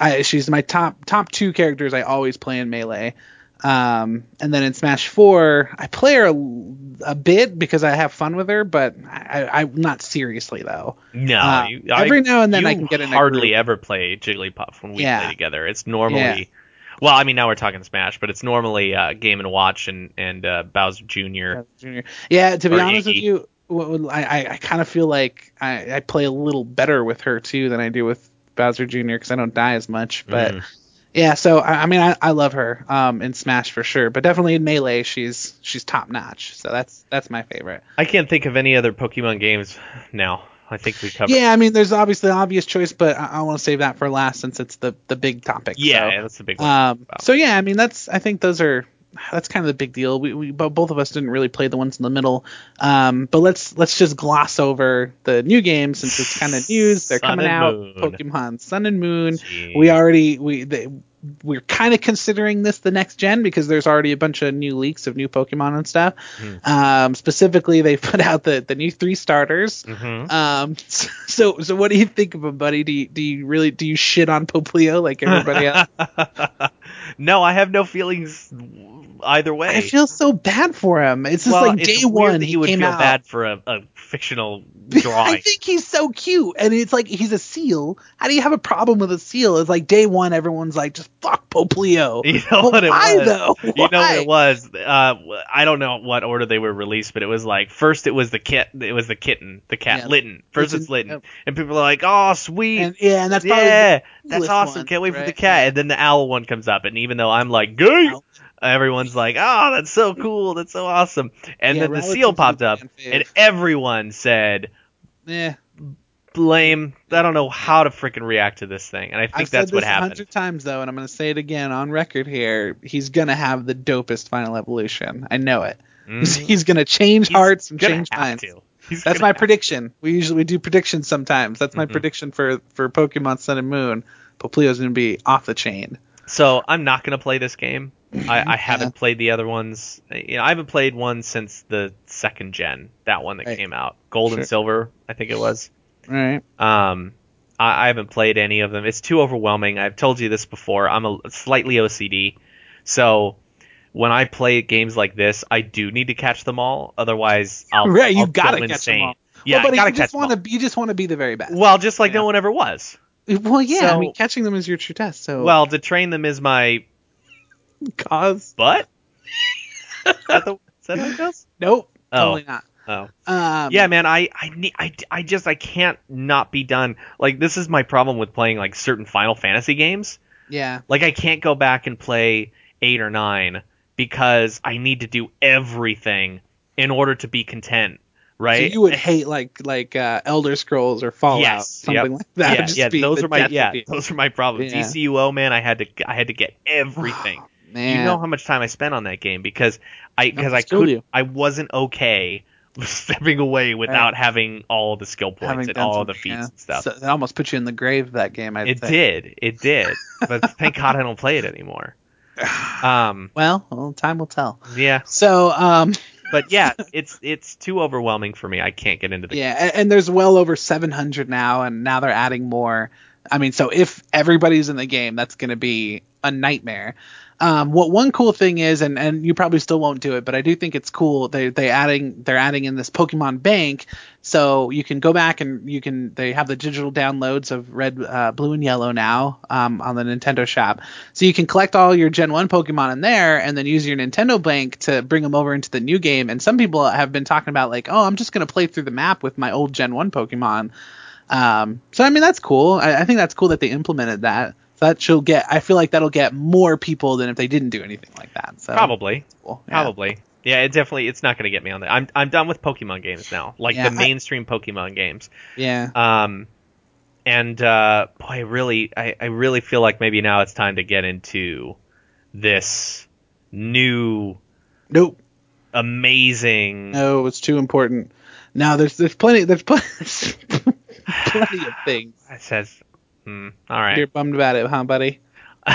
I, she's my top top two characters I always play in Melee. Um, and then in Smash 4, I play her a, a bit because I have fun with her, but I, I, I'm not seriously though. No, Uh, you- every now and then I can get in hardly ever play Jigglypuff when we Yeah. play together. It's normally Yeah. well, I mean now we're talking Smash, but it's normally uh, Game and Watch and and uh, Bowser Jr. Junior. Yeah, to be honest with you, I, I, I kind of feel like I, I play a little better with her too than I do with Bowser Jr. because I don't die as much. But Mhm. Yeah, so I, I mean, I, I love her um, in Smash for sure, but definitely in Melee, she's she's top notch. So that's that's my favorite. I can't think of any other Pokemon games now. I think we covered. Yeah, I mean, there's obviously the obvious choice, but I, I want to save that for last since it's the the big topic. Yeah, so. that's the big one. Um, Wow. so yeah, I mean that's I think those are that's kind of the big deal. We, we both of us didn't really play the ones in the middle. Um, but let's let's just gloss over the new games since it's kind of news. They're Sun coming out. Moon. Pokemon Sun and Moon. Gee. We already we they, we're kind of considering this the next gen because there's already a bunch of new leaks of new Pokemon and stuff. Hmm. Um, specifically, they put out the the new three starters. Mhm. Um, so so what do you think of them, buddy? Do you, do you really do you shit on Poplio like everybody else? no, I have no feelings either way. I feel so bad for him. It's just well, like it's day weird one that he would came feel out. bad for a, a fictional I think he's so cute, and it's like he's a seal. How do you have a problem with a seal? It's like day one, everyone's like, just fuck Poplio. You know But what it why was? though? You know what it was? Uh, I don't know what order they were released, but it was like first it was the kit, it was the kitten, the cat, Yeah, Litten. First Litten, it's Litten, yep. and people are like, "Oh, sweet, And yeah, and that's probably yeah, that's awesome. one, Can't wait for the right? cat." And then the owl one comes up, and even though I'm like, "Gay," everyone's like, "Oh, that's so cool, that's so awesome." And Yeah, then the seal popped up, and everyone said, Yeah, "Blame." I don't know how to freaking react to this thing, and I think I've that's said what this a happened. hundred times though, and I'm gonna say it again on record here. He's gonna have the dopest final evolution. I know it. Mhm. He's gonna change He's hearts and change minds. That's my have to. prediction. We usually we do predictions sometimes. That's my Mhm. prediction for for Pokemon Sun and Moon. Poplio's gonna be off the chain. So I'm not gonna play this game. I, I haven't played the other ones. You know, I haven't played one since the second gen, that one that Right. came out, Gold Sure. and Silver, I think it was. Right. Um, I, I haven't played any of them. It's too overwhelming. I've told you this before. I'm a slightly OCD, so when I play games like this, I do need to catch them all. Otherwise, I'll right, you I'll gotta go catch insane. them all. Yeah, well, but you just want to you just want to be the very best. Well, just like Yeah. no one ever was. Well, yeah. I mean, catching them is your true test. So Well, to train them is my cause. But is, that the, is that how it goes? Nope. Oh. Totally not. Oh. Um, yeah, man, I I need I, I just I can't not be done. Like this is my problem with playing like certain Final Fantasy games. Yeah. Like I can't go back and play 8 or 9 because I need to do everything in order to be content, right? So you would hate like like uh, Elder Scrolls or Fallout, Yes, something yep. like that. yeah, yeah, those are my yeah, those are my problems. Yeah. DCUO, man, I had to I had to get everything. Man. You know how much time I spent on that game because I because I could you. I wasn't okay stepping away without having all the skill points Having and all the feats yeah. and stuff. So it almost put you in the grave that game. I it did, it did. But thank God I don't play it anymore. Um, Well, well, time will tell. yeah, So, um, but yeah, it's it's too overwhelming for me. I can't get into the. yeah, and, and there's well over 700 now, and now they're adding more. I mean, so if everybody's in the game, that's going to be a nightmare. Um, what one cool thing is, and, and you probably still won't do it, but I do think it's cool. They they adding they're adding in this Pokemon Bank, so you can go back and you can they have the digital downloads of Red, uh, Blue, and Yellow now um, on the Nintendo Shop, so you can collect all your Gen One Pokemon in there, and then use your Nintendo Bank to bring them over into the new game. And some people have been talking about like, oh, I'm just gonna play through the map with my old Gen One Pokemon. Um, so I mean that's cool. I, I think that's cool that they implemented that. So that she'll get. I feel like that'll get more people than if they didn't do anything like that. So Probably. cool. Yeah. Probably. Yeah, it definitely it's not going to get me on that. I'm I'm done with Pokemon games now. Like Yeah, the I- mainstream Pokemon games. Yeah. Um and uh boy, I really I, I really feel like maybe now it's time to get into this new Nope. amazing No, it's too important. No, there's there's plenty there's plenty, plenty of things. I says hmm, all right. You're bummed about it, huh, buddy?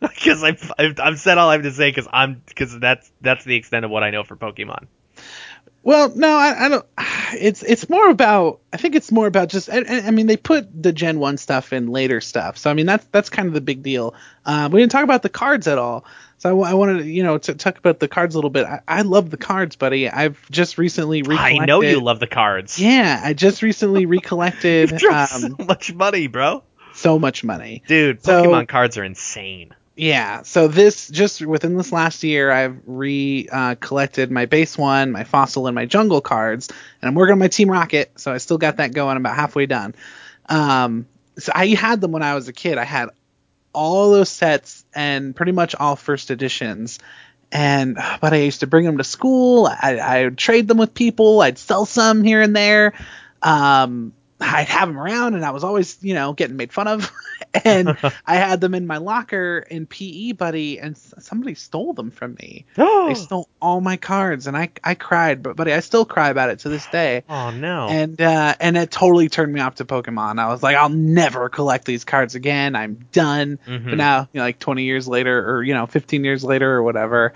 Because I've, I've I've said all I have to say because I'm because that's that's the extent of what I know for Pokemon. Well, no, I, I don't. It's it's more about. I think it's more about just. I, I I mean, they put the Gen One stuff in later stuff, so I mean that's that's kind of the big deal. Um, we didn't talk about the cards at all, so I, I wanted to you know to talk about the cards a little bit. I, I love the cards, buddy. I've just recently I recollected. know you love the cards. Yeah, I just recently recollected um, so much money, bro. so much money. Dude, So- Pokemon cards are insane. Yeah, so this just within this last year, I've re uh, collected my base one, my fossil, and my jungle cards, and I'm working on my Team Rocket, so I still got that going. About halfway done. Um, so I had them when I was a kid. I had all those sets and pretty much all first editions. And but I used to bring them to school. I, I would trade them with people. I'd sell some here and there. Um, I'd have them around, and I was always, you know, getting made fun of. and I had them in my locker in PE, buddy, and somebody stole them from me. They stole all my cards, and I I cried, but buddy, I still cry about it to this day. oh no. And uh, and it totally turned me off to Pokemon. I was like, I'll never collect these cards again. I'm done. Mhm. But now, you know, like 20 years later, or you know, 15 years later, or whatever,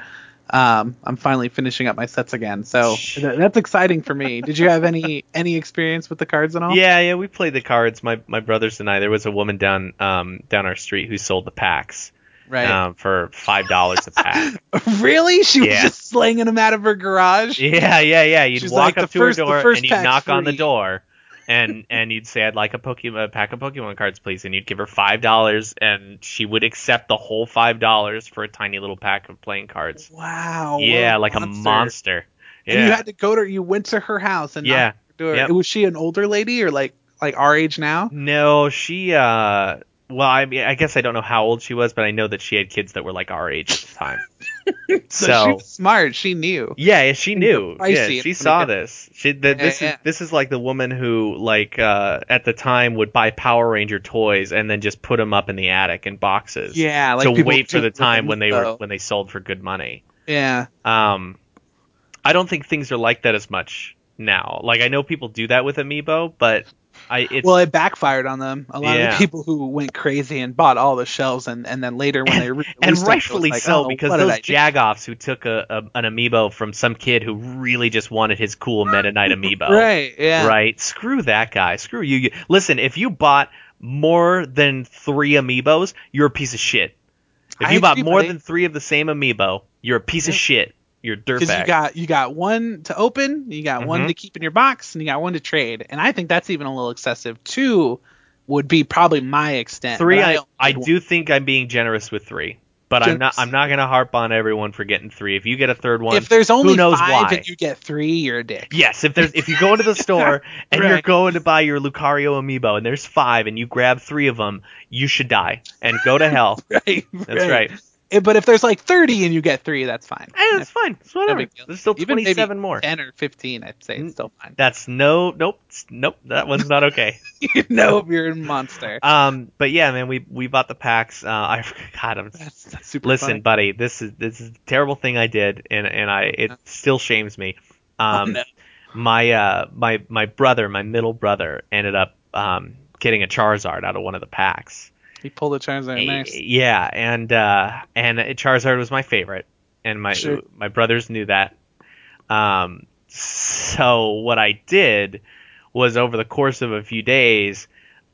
um, I'm finally finishing up my sets again. So th- that's exciting for me. Did you have any any experience with the cards and all? Yeah, yeah, we played the cards. My my brothers and I. There was a woman down um down our street who sold the packs Right. um for five dollars a pack. really? She was just slinging them out of her garage. yeah, yeah, yeah. You'd She's walk like, up to first- her door and you'd pack's knock on the door, and and you'd say, "I'd like a Pokemon a pack of Pokemon cards, please," and you'd give her five dollars, and she would accept the whole five dollars for a tiny little pack of playing cards. Wow. yeah, like a monster. Yeah. And you had to go to you went to her house and Yeah. her. Yep. Was she an older lady or like like our age now? No, she uh well, I mean, I guess I don't know how old she was, but I know that she had kids that were like our age at the time. So, So- she was smart. She knew. Yeah, she knew. Yeah, she saw this. She the, this Yeah, is this is like the woman who like uh at the time would buy Power Ranger toys and then just put them up in the attic in boxes. Yeah, like to wait for the time when they were when they sold for good money. Yeah. Um, I don't think things are like that as much now. Like I know people do that with Amiibo, but I well, it backfired on them. A lot of Yeah. the people who went crazy and bought all the shelves, and, and then later when they re- and it was rightfully like, so oh, because those jagoffs who took a, a an amiibo from some kid who really just wanted his cool Meta Knight amiibo, Right. Yeah. right? Screw that guy. Screw you. You- Listen, if you bought more than three amiibos, you're a piece of shit. If I you bought more than three of the same amiibo, you're a piece of shit. You're a Because you got you got one to open, you got one Mhm. to keep in your box, and you got one to trade. And I think that's even a little excessive. Two would be probably my extent. three, I, I one. do think I'm being generous with three, but I'm not. I'm not gonna harp on everyone for getting three. If you get a third one, If there's only who knows five why? and you get three, you're a dick. Yes, if there's if you go into the store and you're going to buy your Lucario amiibo and there's five and you grab three of them, you should die and go to hell. Right. That's right. Eh, But if there's like 30 and you get three, that's fine. And it's fine. It's whatever. There's still Even maybe 27 more. 10 or 15, I'd say it's still fine. That's no, nope, nope. That one's not okay. you know you're a monster. um, but yeah, man, we we bought the packs. Uh, I God, I'm That's, that's super listen, funny. buddy. This is this is a terrible thing I did, and and I it still shames me. Um, oh, no. my uh my my brother, my middle brother, ended up um getting a Charizard out of one of the packs. He pulled a Charizard. Nice. Yeah, and uh, and Charizard was my favorite, and my Sure. my brothers knew that. Um, so what I did was over the course of a few days,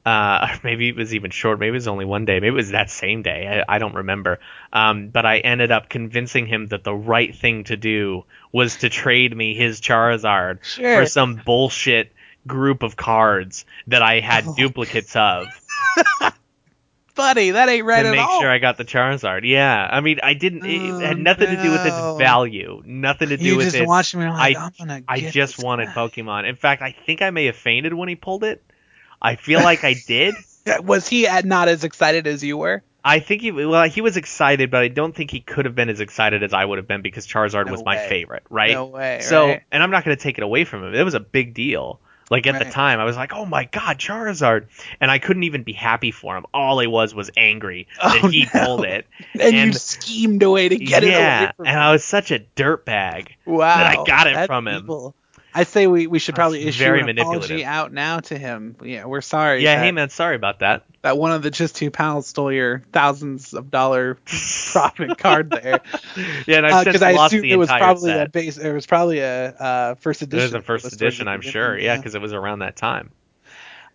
Uh, maybe it was even short. Maybe it was only one day. Maybe it was that same day. I, I don't remember. Um, but I ended up convincing him that the right thing to do was to trade me his Charizard Sure. for some bullshit group of cards that I had Oh. duplicates of Buddy, that ain't right to at make all. sure I got the Charizard. Yeah, I mean, I didn't. It Oh, had nothing to do with its value. Nothing to do you with just it. watched me. Like, I- gonna I just wanted guy. Pokemon. In fact, I think I may have fainted when he pulled it. I feel like I did. Was he not as excited as you were? I think he well he was excited, but I don't think he could have been as excited as I would have been because Charizard No was my favorite, right? No way. so, right? and I'm not going to take it away from him. It was a big deal. Like at the time, I was like, "Oh my God, Charizard!" And I couldn't even be happy for him. All I was was angry oh, that Oh, he no. pulled it. and, you schemed a way to get it yeah, away from and. I was such a dirtbag. Wow. that I got it from him. I say we, we should That's probably issue very an apology out now to him. Yeah, we're sorry. Yeah, that, hey man, sorry about that. that one of the just two pals stole your thousands of dollar profit card there. Yeah, and I've Because Uh, I lost assumed the it was probably set. a base. It was probably a uh, first It edition. was a first It edition, I'm sure. Yeah, because it was around that time.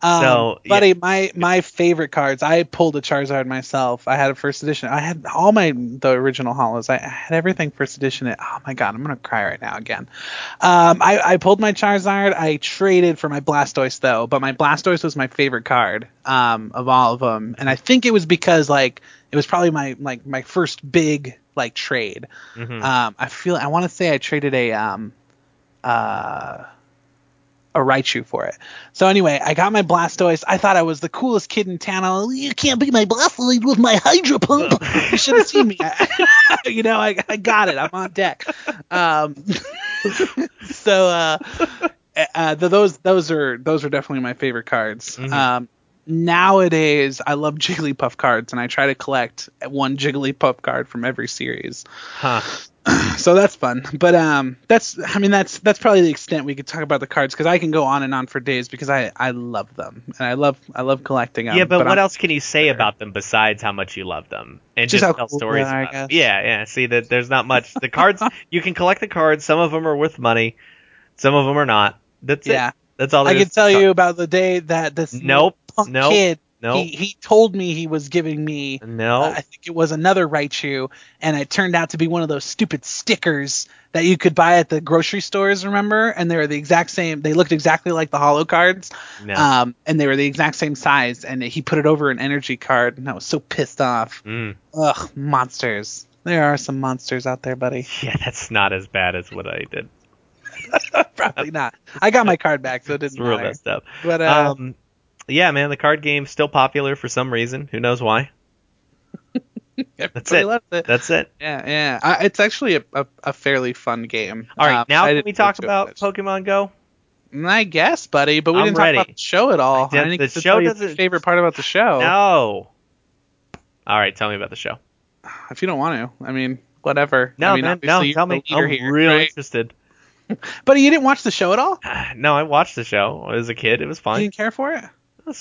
Um, So, yeah. buddy, my my favorite cards. I pulled a Charizard myself. I had a first edition. I had all my the original holos. I, I had everything first edition. It. Oh my god, I'm gonna cry right now again. Um, I I pulled my Charizard. I traded for my Blastoise though, but my Blastoise was my favorite card um of all of them, and I think it was because like it was probably my like my first big like trade. Mhm. Um, I feel I want to say I traded a um uh a Raichu for it. So anyway, I got my Blastoise. I thought I was the coolest kid in town. I was, you can't beat my Blastoise with my Hydro Pump. you should have seen me. you know, I, I got it. I'm on deck. Um, so uh, uh, th- those those are those are definitely my favorite cards. Mhm. Um, nowadays, I love Jigglypuff cards, and I try to collect one Jigglypuff card from every series Huh. so that's fun but um that's i mean that's that's probably the extent we could talk about the cards because i can go on and on for days because i i love them and i love i love collecting them yeah, but, what I'm- else can you say about them besides how much you love them and Just just, tell cool stories are, about them? Yeah, yeah. See that there's not much. The cards you can collect the cards. Some of them are worth money. Some of them are not. That's yeah it. That's all. i can tell to you about the day that this Nope, punk nope, kid Nope. he, he told me he was giving me no. uh, I think it was another Raichu, and it turned out to be one of those stupid stickers that you could buy at the grocery stores, remember? And they were the exact same. They looked exactly like the holo cards, no. um, and they were the exact same size. And he put it over an energy card, and I was so pissed off. Mm. Ugh, monsters. There are some monsters out there, buddy. Yeah, that's not as bad as what I did. Probably not. I got my card back, so it It's didn't real matter. messed up. But uh, Um, yeah, man, the card game's still popular for some reason. Who knows why? everybody it. it. That's it. Yeah, yeah. I, it's actually a, a, a fairly fun game. All right, Um, now can we talk about. Pokemon Go? I guess, buddy, but we I'm didn't talk about the show at all. I did- I the show tell you the doesn't- favorite part about the show. No. All right, tell me about the show. If you don't want to, I mean, whatever. No, I mean, man, no, tell me. I'm here, real right? interested. But you didn't watch the show at all. No, I watched the show as a kid. It was fun. You didn't care for it.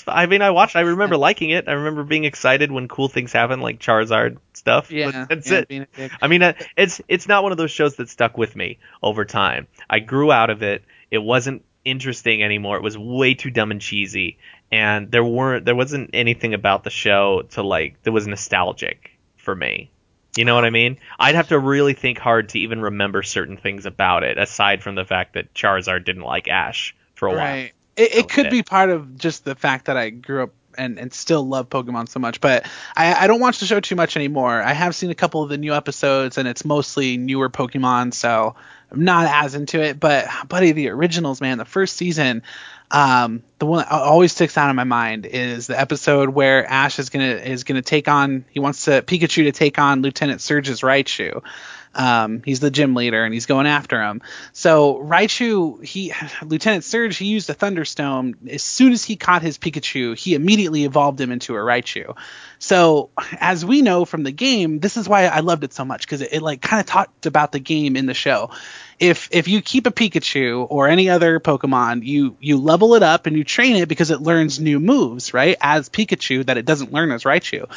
I mean, I watched. I remember liking it. I remember being excited when cool things happen, like Charizard stuff. but Yeah, that's yeah, it. being a dick. I mean, uh, it's it's not one of those shows that stuck with me over time. I grew out of it. It wasn't interesting anymore. It was way too dumb and cheesy, and there weren't there wasn't anything about the show to like that was nostalgic for me. You know what I mean? I'd have to really think hard to even remember certain things about it, aside from the fact that Charizard didn't like Ash for a while. It, it could it. be part of just the fact that I grew up and, and still love Pokemon so much, but I, I don't watch the show too much anymore. I have seen a couple of the new episodes, and it's mostly newer Pokemon, so I'm not as into it. But buddy, the originals, man, the first season, um, the one that always sticks out in my mind is the episode where Ash is gonna is gonna take on he wants to Pikachu to take on Lieutenant Surge's Raichu. Um, he's the gym leader and he's going after him. So Raichu, he Lieutenant Surge, he used a Thunderstone. As soon as he caught his Pikachu, he immediately evolved him into a Raichu. So as we know from the game, this is why I loved it so much because it, it like kind of talked about the game in the show. If if you keep a Pikachu or any other Pokemon, you you level it up and you train it because it learns new moves, right? As Pikachu that it doesn't learn as Raichu.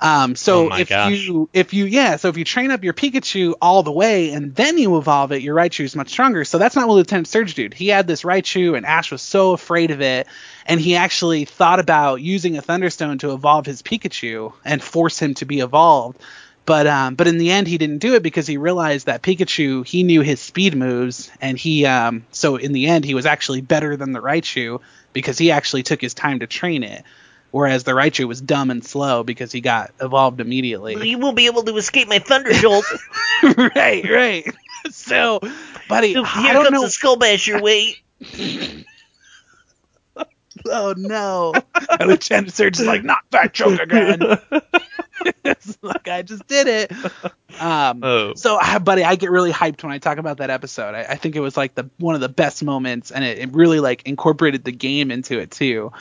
Um, so Oh if gosh. you if you yeah, so if you train up your Pikachu all the way and then you evolve it, your Raichu is much stronger. So that's not what Lieutenant Surge did. He had this Raichu and Ash was so afraid of it, and he actually thought about using a Thunderstone to evolve his Pikachu and force him to be evolved. But um, but in the end, he didn't do it because he realized that Pikachu he knew his speed moves, and he um, so in the end he was actually better than the Raichu because he actually took his time to train it, whereas the Raichu was dumb and slow because he got evolved immediately. You won't be able to escape my thunder jolt. right, right. So, buddy, I Here don't comes know. the skull bash your way. Oh no! and Lieutenant Surge is like, not that joke again. it's like I just did it. Um, Oh. So, buddy, I get really hyped when I talk about that episode. I, I think it was like the one of the best moments, and it, it really like incorporated the game into it too.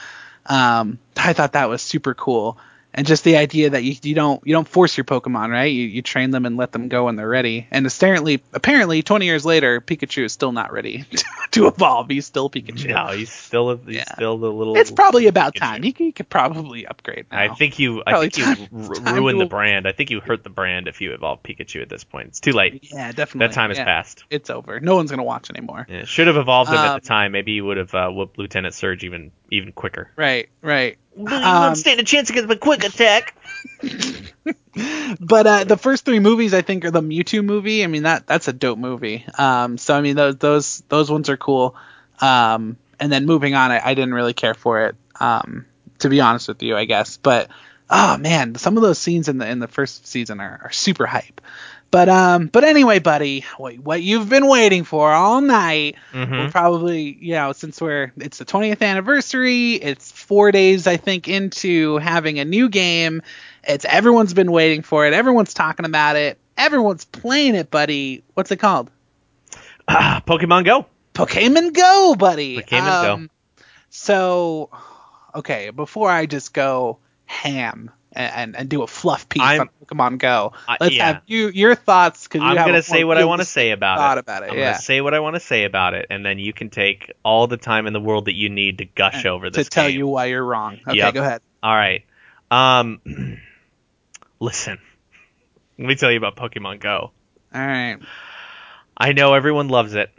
Um, I thought that was super cool, and just the idea that you, you don't you don't force your Pokemon, right? You you train them and let them go when they're ready. And apparently, apparently, 20 years later, Pikachu is still not ready to, to evolve. He's still Pikachu. No, he's still a, he's Yeah. still the little. It's probably about Pikachu. time. He, could- he could probably upgrade now. I think you. I Probably think time- you time ruined the brand. I think you hurt the brand if you evolve Pikachu at this point. It's too late. Yeah, definitely. That time has yeah. passed. It's over. No one's gonna watch anymore. Yeah, should have evolved him Um, at the time. Maybe you would have uh, whooped Lieutenant Surge even even quicker. Right, right. You Um, won't stand a chance against my quick attack. But uh, the first three movies, I think, are the Mewtwo movie. I mean, that that's a dope movie. Um, so I mean, those those those ones are cool. Um, and then moving on, I, I didn't really care for it. Um, to be honest with you, I guess. But oh man, some of those scenes in the in the first season are, are super hype. But um, but anyway, buddy, what, what you've been waiting for all night. hmm We're probably, you know, since we're it's the 20th anniversary, it's four days I think into having a new game. It's everyone's been waiting for it. Everyone's talking about it. Everyone's playing it, buddy. What's it called? Ah, Pokemon Go. Pokemon Go, buddy. Um, Pokemon Go. So, okay, before I just go ham and, and, and do a fluff piece I'm- on Pokemon Go, let's yeah. have you your thoughts because I'm gonna say what I want to say about it. about it. I'm yeah. gonna say what I want to say about it, and then you can take all the time in the world that you need to gush over this to tell game. you why you're wrong. Okay, Yep. go ahead. All right. Um, listen. Let me tell you about Pokemon Go. All right. I know everyone loves it.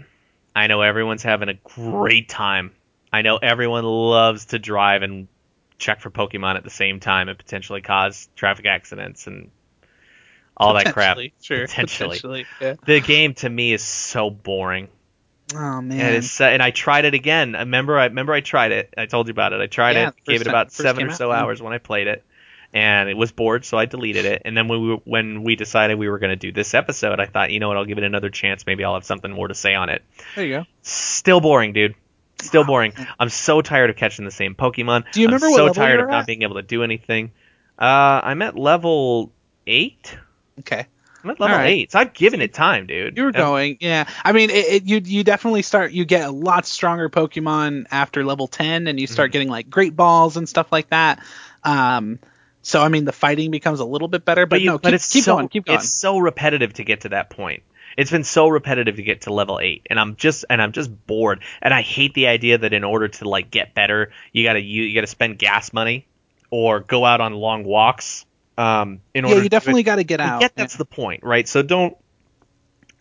I know everyone's having a great time. I know everyone loves to drive and check for Pokemon at the same time and potentially cause traffic accidents and all that crap. Potentially, Sure. Potentially. Potentially. Yeah. The game to me is so boring. Oh man. And it's uh, and I tried it again. I remember I remember I tried it. I told you about it. I tried Yeah, it, the gave first it about first seven or so yeah. hours when I played it, and it was bored, so I deleted it. And then when we when we decided we were going to do this episode, I thought, you know what, I'll give it another chance. Maybe I'll have something more to say on it. there you go. Still boring, dude. Still boring. I'm so tired of catching the same Pokemon. Do you remember I'm so tired of were not being able to do anything. Uh, I'm at level eight. Okay. I'm at level right. eight. So I've given it time, dude. You were I've- going, yeah. I mean, it, it, you you definitely start. You get a lot stronger Pokemon after level ten, and you start Mm-hmm. getting like Great Balls and stuff like that. Um, so I mean, the fighting becomes a little bit better, but, but, you, no, but it's keep so, going, keep going. It's so repetitive to get to that point. It's been so repetitive to get to level eight, and I'm just and I'm just bored. And I hate the idea that in order to like get better, you gotta you, you gotta spend gas money or go out on long walks. Um, in yeah, order you definitely got to get out. get that's the point, right? So don't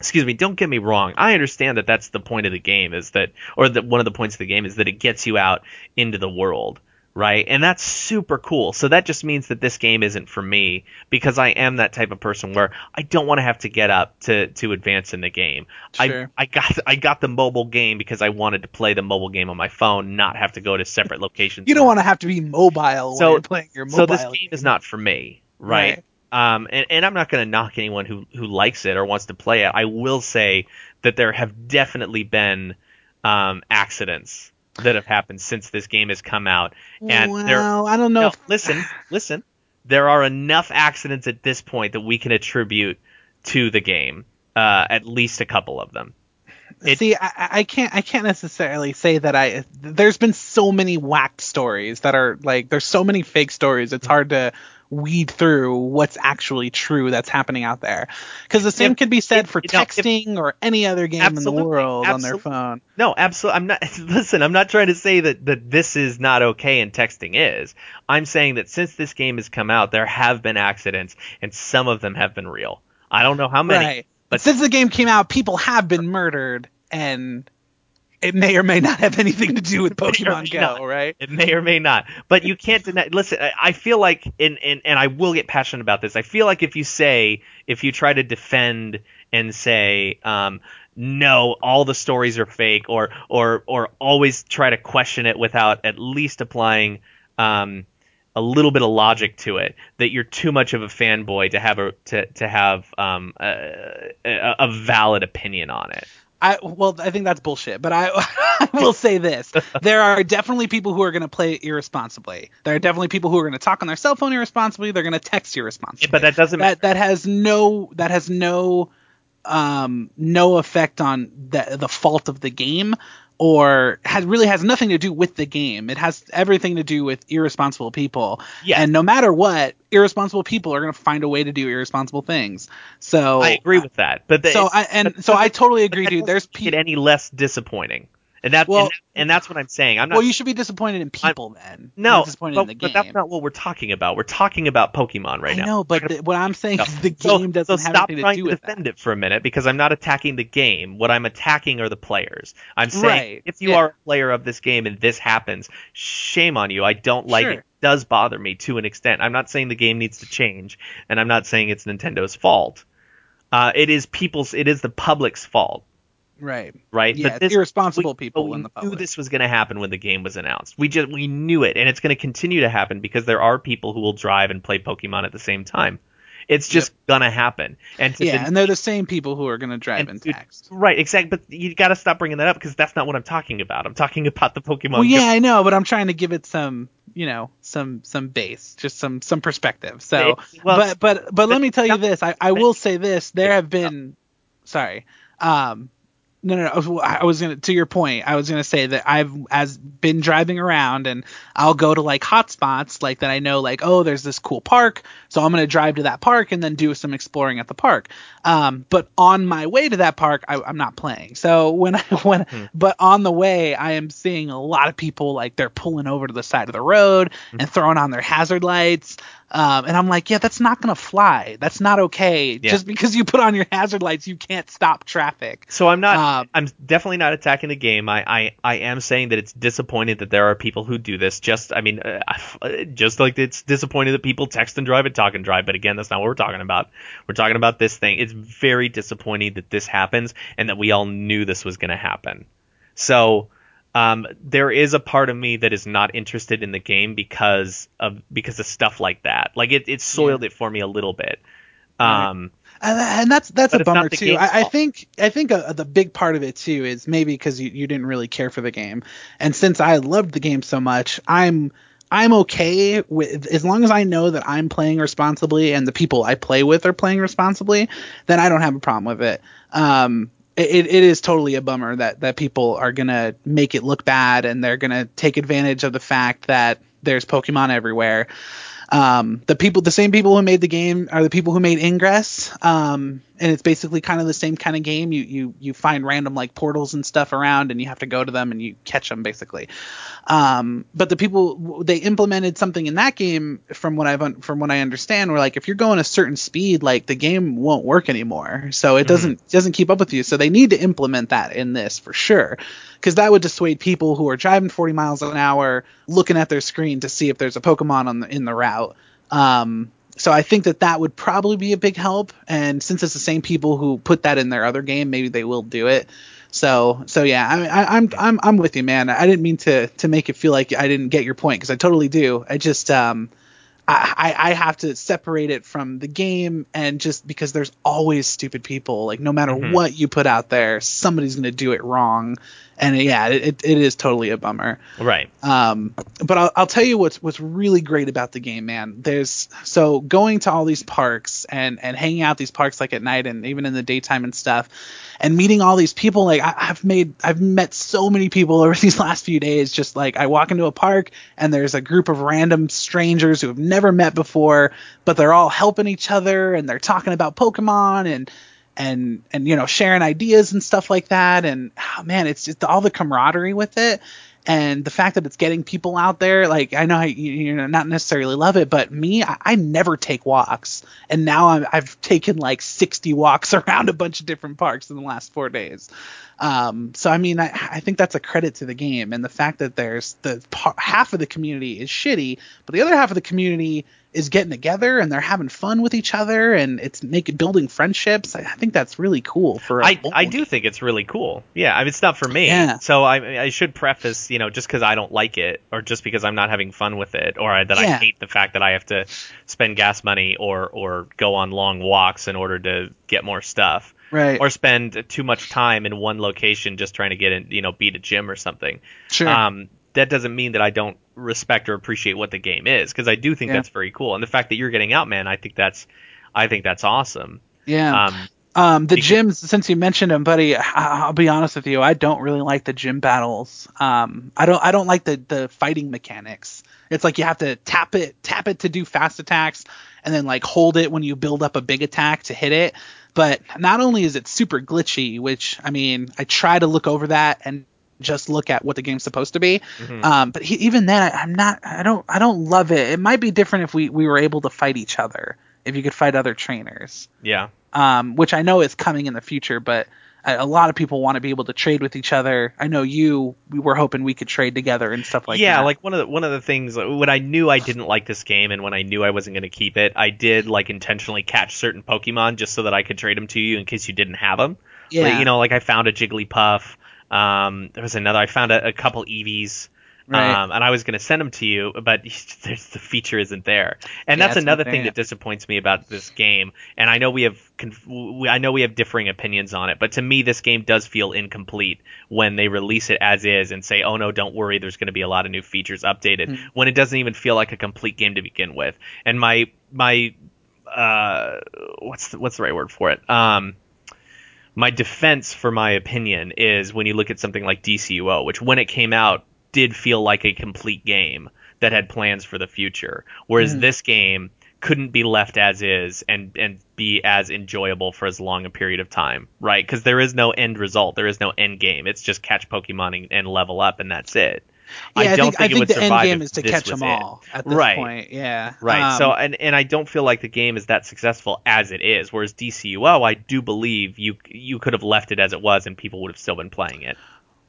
excuse me, don't get me wrong. I understand that that's the point of the game is that, or that one of the points of the game is that it gets you out into the world, right? And that's super cool. So that just means that this game isn't for me because I am that type of person where I don't want to have to get up to to advance in the game. Sure. I I got I got the mobile game because I wanted to play the mobile game on my phone, not have to go to separate locations. You don't want to have to be mobile So- playing your mobile. so this game is not for me, right? Right. Um, and, and I'm not going to knock anyone who who likes it or wants to play it. I will say that there have definitely been um, accidents that have happened since this game has come out, and well, there. I don't know. No, if, listen, listen. There are enough accidents at this point that we can attribute to the game. Uh, at least a couple of them. It- See, I, I can't I can't necessarily say that I. There's been so many whacked stories that are like there's so many fake stories. It's mm-hmm. hard to weed through what's actually true that's happening out there. Because the same If- could be said if- for know, if- texting or any other game in the world on their phone. No, absolutely. I'm not. Listen, I'm not trying to say that that this is not okay and texting is. I'm saying that since this game has come out, there have been accidents, and some of them have been real. I don't know how many, Right. But Since the game came out, people have been murdered, and it may or may not have anything to do with Pokemon Go, not. right? It may or may not, but you can't deny. Listen, I, I feel like, and, and and I will get passionate about this. I feel like if you say, if you try to defend and say, um, no, all the stories are fake, or or or always try to question it without at least applying, um, a little bit of logic to it, that you're too much of a fanboy to have a to to have um a, a, valid opinion on it. I well, I think that's bullshit. But I, I will say this: there are definitely people who are going to play irresponsibly. There are definitely people who are going to talk on their cell phone irresponsibly. They're going to text irresponsibly. But that doesn't that that has no that has no um no effect on the the fault of the game or has really has nothing to do with the game. It has everything to do with irresponsible people. Yeah. And no matter what, irresponsible people are going to find a way to do irresponsible things. So I agree with that, but the, so I and so I totally agree, dude. There's people. any less disappointing, and that, Well- and, that- and that's what I'm saying. I'm not. Well, you should be disappointed in people then. no, not disappointed but, in the game. but that's not what we're talking about. We're talking about Pokemon right I now. know, but the, what I'm saying No. is the So- game doesn't so have stop anything trying to do to defend that. it for a minute because I'm not attacking the game. What I'm attacking are the players. I'm saying Right, if you yeah. are a player of this game and this happens, shame on you. I don't like Sure. it. It does bother me to an extent. I'm not saying the game needs to change, and I'm not saying it's Nintendo's fault. Uh, it is people's. It is the public's fault. Right. right? Yeah, it's irresponsible people we in the knew this was going to happen when the game was announced. We just we knew it, and it's going to continue to happen because there are people who will drive and play Pokemon at the same time. It's just gonna happen. And to Yeah, den- and they're the same people who are going to drive and and text. right, exactly. But you got to stop bringing that up because that's not what I'm talking about. I'm talking about the Pokemon. Well, Go- yeah, I know, but I'm trying to give it some, you know, some some base, just some some perspective. So, well, but but but let me tell you this. I I will say this. There have been, sorry, um, no no no. I was, gonna to your point. I was gonna say that I've as been driving around and I'll go to like hotspots like that. I know like oh there's this cool park, so I'm gonna drive to that park and then do some exploring at the park. Um, but on my way to that park, I, I'm not playing. So when I when Hmm. but on the way, I am seeing a lot of people like they're pulling over to the side of the road Hmm. and throwing on their hazard lights. Um, and I'm like, yeah, that's not gonna fly. That's not okay. Yeah. Just because you put on your hazard lights, you can't stop traffic. So I'm not. Um, I'm definitely not attacking the game. I, I, I am saying that it's disappointing that there are people who do this. Just, I mean, uh, just like it's disappointing that people text and drive and talk and drive. But again, that's not what we're talking about. We're talking about this thing. It's very disappointing that this happens and that we all knew this was going to happen. So. Um, there is a part of me that is not interested in the game because of because of stuff like that. Like it, it soiled it for me a little bit. Um, And, and that's that's a bummer too. I, I think I think uh the big part of it too is maybe because you, you didn't really care for the game, and since I loved the game so much, I'm I'm okay with as long as I know that I'm playing responsibly and the people I play with are playing responsibly, then I don't have a problem with it. Um, it, it is totally a bummer that that people are gonna make it look bad and they're gonna take advantage of the fact that there's Pokemon everywhere. Um, the people, the same people who made the game are the people who made Ingress. Um, and it's basically kind of the same kind of game. You you you find random like portals and stuff around, and you have to go to them and you catch them basically. Um, but the people they implemented something in that game from what I've from what I understand, where like if you're going a certain speed, like the game won't work anymore. So it doesn't doesn't keep up with you. So they need to implement that in this for sure, because that would dissuade people who are driving 40 miles an hour, looking at their screen to see if there's a Pokemon on the in the route. Um, so I think that that would probably be a big help. And since it's the same people who put that in their other game, maybe they will do it. So so yeah, I, I, I'm I'm I'm with you, man. I didn't mean to to make it feel like I didn't get your point because I totally do. I just um. I, I have to separate it from the game and just because there's always stupid people like no matter Mhm. what you put out there somebody's going to do it wrong and yeah it, it is totally a bummer Right. um, but I'll, I'll tell you what's what's really great about the game, man. There's so going to all these parks and and hanging out these parks like at night and even in the daytime and stuff, and meeting all these people. Like I, I've made I've met so many people over these last few days. Just like I walk into a park and there's a group of random strangers who have never met before, but they're all helping each other and they're talking about Pokemon and and and you know sharing ideas and stuff like that. And oh, man it's just all the camaraderie with it. And the fact that it's getting people out there like i know I, you, know not necessarily love it but me I, I never take walks. And now I'm, i've taken like 60 walks around a bunch of different parks in the last four days. Um, so i mean I, I think that's a credit to the game. And the fact that there's the half of the community is shitty but the other half of the community is getting together and they're having fun with each other and it's making building friendships i, I think that's really cool for a I, I do think it's really cool. Yeah, I mean, it's not for me. Yeah. So I I should preface, you know, just because I don't like it, or just because I'm not having fun with it, or I, that I hate the fact that I have to spend gas money or or go on long walks in order to get more stuff, right or spend too much time in one location just trying to get in, you know, beat a gym or something. sure Um, that doesn't mean that I don't respect or appreciate what the game is, because I do think Yeah. that's very cool. And the fact that you're getting out, man, I think that's I think that's awesome. yeah Um, Um, the gyms, since you mentioned them, buddy, I- I'll be honest with you, I don't really like the gym battles. Um, I don't, I don't like the the fighting mechanics. It's like you have to tap it, tap it to do fast attacks, and then like hold it when you build up a big attack to hit it. But not only is it super glitchy, which I mean, I try to look over that and just look at what the game's supposed to be. mhm. Um, but he, even then, I, I'm not. I don't. I don't love it. It might be different if we we were able to fight each other. If you could fight other trainers yeah. um, which I know is coming in the future, but a, a lot of people want to be able to trade with each other. I know you, we were hoping we could trade together and stuff like yeah, that. like one of the one of the things when I knew I didn't like this game and when I knew I wasn't going to keep it, I did like intentionally catch certain Pokemon just so that I could trade them to you in case you didn't have them. yeah, Like, you know, like I found a Jigglypuff. Um, there was another. I found a, a couple Eevees. right. Um, and I was going to send them to you, but there's, the feature isn't there, and Yeah, that's not another thing that disappoints me about this game. And I know we have, conf- we, I know we have differing opinions on it, but to me, this game does feel incomplete when they release it as is and say, "Oh no, don't worry, there's going to be a lot of new features updated," Hmm. when it doesn't even feel like a complete game to begin with. And my my uh, what's the, what's the right word for it? Um, my defense for my opinion is when you look at something like DCUO, which when it came out did feel like a complete game that had plans for the future, whereas Mhm. this game couldn't be left as is and and be as enjoyable for as long a period of time, right? Because there is no end result, there is no end game. It's just catch Pokemon and, and level up, and that's it. Yeah, I, don't think, I it think would the end survive game is to catch them it. all at this Right. point. Yeah, Right. Um, so and and I don't feel like the game is that successful as it is. Whereas DCUO, I do believe you you could have left it as it was and people would have still been playing it.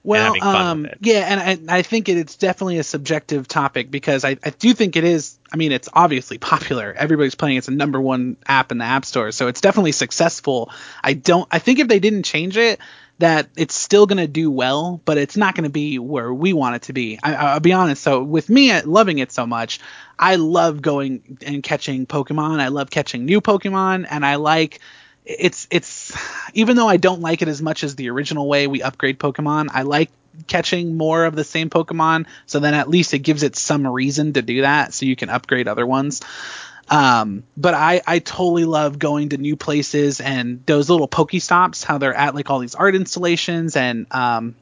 well, um, yeah, and I, I think it, it's definitely a subjective topic because I, I do think it is. I mean, it's obviously popular. Everybody's playing. It's a number one app in the app store, so it's definitely successful. I don't. I think if they didn't change it, that it's still going to do well, but it's not going to be where we want it to be. I, I'll be honest. So with me loving it so much, I love going and catching Pokemon. I love catching new Pokemon, and I like it's it's even though I don't like it as much as the original way we upgrade Pokemon, I like catching more of the same Pokemon. So then at least it gives it some reason to do that, so you can upgrade other ones. Um, but I, I totally love going to new places and those little PokéStops, how they're at like all these art installations and um,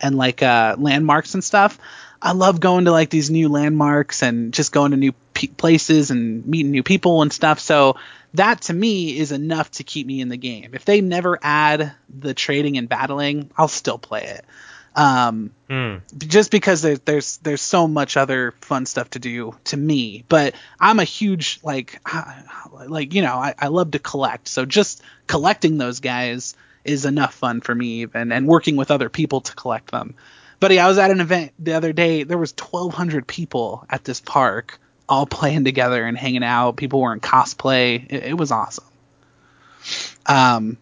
and like uh, landmarks and stuff. I love going to like these new landmarks and just going to new places and meeting new people and stuff. So that to me is enough to keep me in the game. If they never add the trading and battling, I'll still play it. Um, Hmm. just because there, there's there's so much other fun stuff to do to me. But I'm a huge like like you know I, I love to collect. So just collecting those guys is enough fun for me even, and working with other people to collect them. But yeah, I was at an event the other day. There was 1,200 people at this park, all playing together and hanging out. People were in cosplay. It, it was awesome. Um,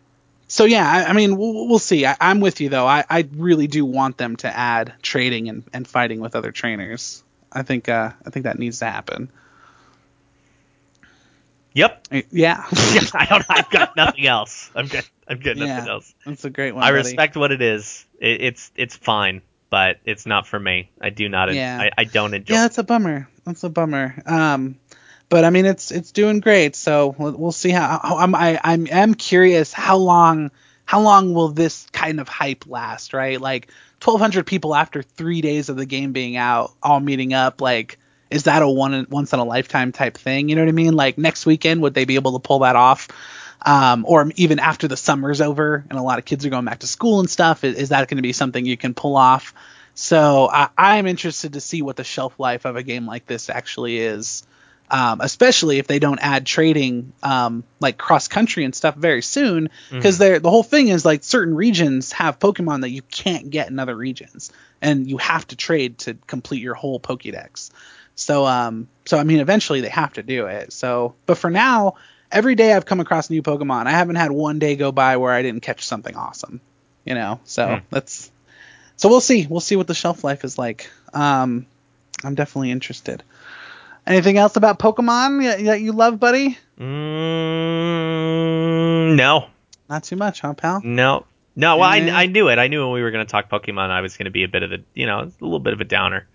so yeah, I, I mean, we'll, we'll see. I, I'm with you though. I, I really do want them to add trading and, and fighting with other trainers. I think uh, I think that needs to happen. Yep. Yeah. I don't. I've got nothing else. I'm good. I'm good. Nothing Yeah. else. That's a great one. I buddy. respect what it is. It, it's it's fine, but it's not for me. I do not. Yeah. I, I don't enjoy. Yeah, that's a bummer. That's a bummer. Um, but I mean, it's it's doing great. So we'll, we'll see how. how I'm I I'm am curious how long how long will this kind of hype last? Right, like 1,200 people after three days of the game being out, all meeting up. Like, is that a one once in a lifetime type thing? You know what I mean? Like next weekend, would they be able to pull that off? Um, or even after the summer's over and a lot of kids are going back to school and stuff, is, is that going to be something you can pull off? So I, I'm interested to see what the shelf life of a game like this actually is, um, especially if they don't add trading um, like cross country and stuff very soon, because they're the whole thing is like certain regions have Pokemon that you can't get in other regions, and you have to trade to complete your whole Pokédex. So um, so I mean, eventually they have to do it. So, but for now, every day I've come across new Pokemon. I haven't had one day go by where I didn't catch something awesome. You know, so Hmm. that's so we'll see. We'll see what the shelf life is like. Um, I'm definitely interested. Anything else about Pokemon that you love, buddy? Mm, no, Not too much, huh, pal? no, no. Well. I, I knew it. I knew when we were going to talk Pokemon, I was going to be a bit of a, you know, a little bit of a downer.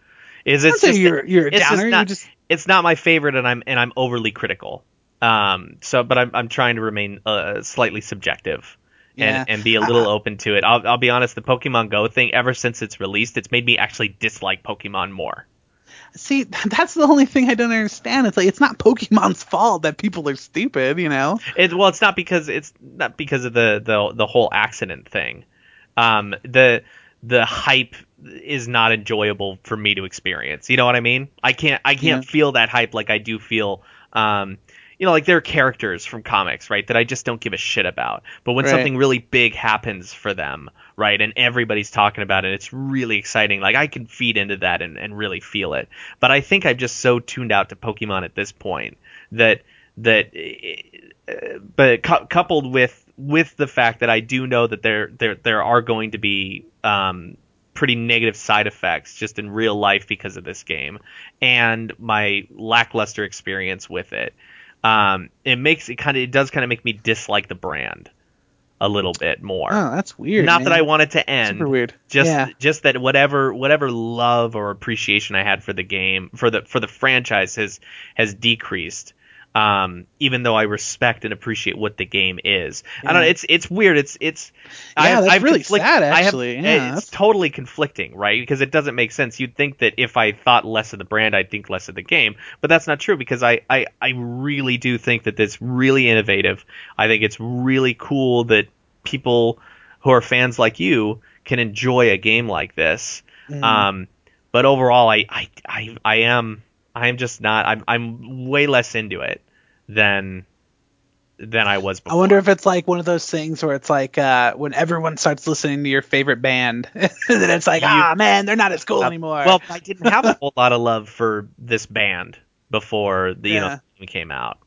Is it's just you're you're a it's just downer. you not- just it's not my favorite, and I'm and I'm overly critical. Um, so, but I'm I'm trying to remain uh, slightly subjective. Yeah. And, and be a little open to it. I'll, I'll be honest, the Pokemon Go thing, ever since it's released, it's made me actually dislike Pokemon more. See. That's the only thing I don't understand. It's like it's not Pokemon's fault that people are stupid. You know? It, well, it's not because it's not because of the the the whole accident thing. Um, the the hype is not enjoyable for me to experience. You know what I mean? I can't I can't Yeah. feel that hype like I do feel. Um, you know, like there are characters from comics, right, that I just don't give a shit about. But when Right. something really big happens for them, right, and everybody's talking about it, it's really exciting. Like I can feed into that and, and really feel it. But I think I've just so tuned out to Pokemon at this point that that uh, but cou- coupled with with the fact that I do know that there there there are going to be um, pretty negative side effects just in real life because of this game and my lackluster experience with it, um, it makes it kind of it does kind of make me dislike the brand a little bit more. Oh, that's weird. Not that. I want it to end. Super weird. Just yeah. just that whatever whatever love or appreciation I had for the game for the for the franchise has has decreased. Um, even though I respect and appreciate what the game is, I don't know. It's it's weird. It's it's Yeah, that's really conflict- sad, I have- actually. Yeah, it's totally conflicting, right? Because it doesn't make sense. You'd think that if I thought less of the brand, I'd think less of the game, but that's not true because I I, I really do think that it's really innovative. I think it's really cool that people who are fans like you can enjoy a game like this. Mm. Um, but overall, I, I, I, I am, I am just not. I'm, I'm way less into it than, than I was before. I wonder if it's like one of those things where it's like uh, when everyone starts listening to your favorite band, and then it's like, ah, man, they're not as cool Uh, anymore. Well, I didn't have a whole lot of love for this band before the you know came out.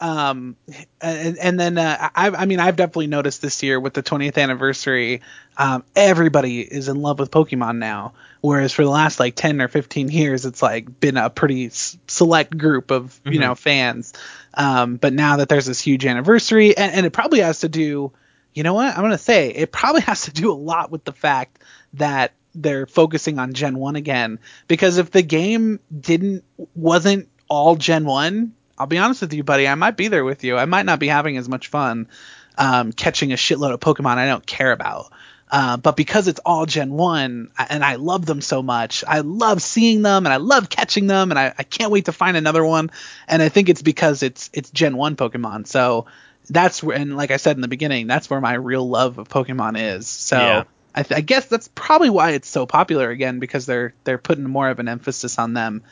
Um, and, and then uh, I, I mean, I've definitely noticed this year with the 20th anniversary, um, everybody is in love with Pokemon now. Whereas for the last like 10 or 15 years, it's like been a pretty s- select group of you Mhm. know fans. Um, but now that there's this huge anniversary, and, and it probably has to do, you know what, I'm gonna say it probably has to do a lot with the fact that they're focusing on Gen 1 again. Because if the game didn't wasn't all Gen 1, I'll be honest with you, buddy, I might be there with you. I might not be having as much fun um, catching a shitload of Pokemon I don't care about. Uh, but because it's all Gen 1 and I love them so much, I love seeing them and I love catching them and I, I can't wait to find another one. And I think it's because it's it's Gen 1 Pokemon. So that's where, and like I said in the beginning, that's where my real love of Pokemon is. So Yeah. I, th- I guess that's probably why it's so popular again because they're they're putting more of an emphasis on them.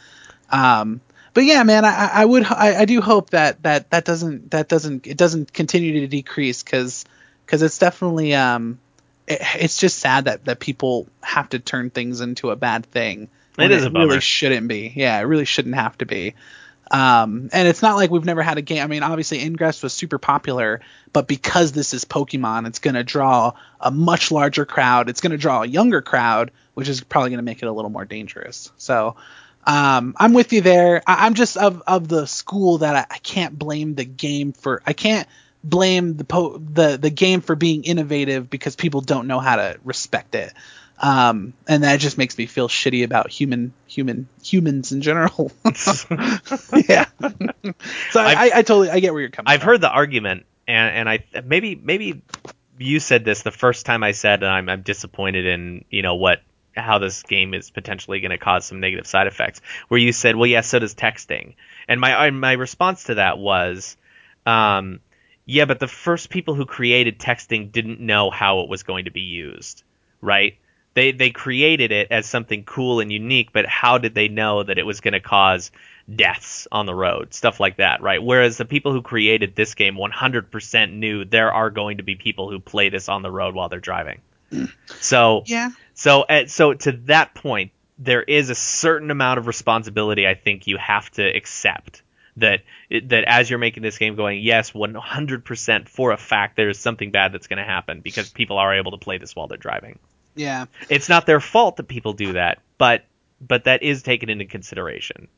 Um, but yeah, man, I, I would I, I do hope that that that doesn't that doesn't it doesn't continue to decrease because because it's definitely um it, it's just sad that that people have to turn things into a bad thing. when is a bummer. It really shouldn't be. Yeah, it really shouldn't have to be. Um, and it's not like we've never had a game. I mean, obviously Ingress was super popular, but because this is Pokemon, it's going to draw a much larger crowd. It's going to draw a younger crowd, which is probably going to make it a little more dangerous. So, Um, I'm with you there. I, I'm just of of the school that I, I can't blame the game for. I can't blame the po- the the game for being innovative because people don't know how to respect it. Um, and that just makes me feel shitty about human human humans in general. yeah. so I, I, I totally I get where you're coming. From. I've from. heard the argument, and and I maybe maybe you said this the first time I said and I'm I'm disappointed in you know what how this game is potentially going to cause some negative side effects. Where you said, well, yeah, so does texting, and my my response to that was, um, yeah, but the first people who created texting didn't know how it was going to be used, right? They they created it as something cool and unique, but how did they know that it was going to cause deaths on the road, stuff like that, right? Whereas the people who created this game 100% knew there are going to be people who play this on the road while they're driving. So Yeah. So at, so to that point, there is a certain amount of responsibility I think you have to accept that that as you're making this game going, yes, 100% for a fact there is something bad that's going to happen because people are able to play this while they're driving. Yeah. It's not their fault that people do that, but but that is taken into consideration.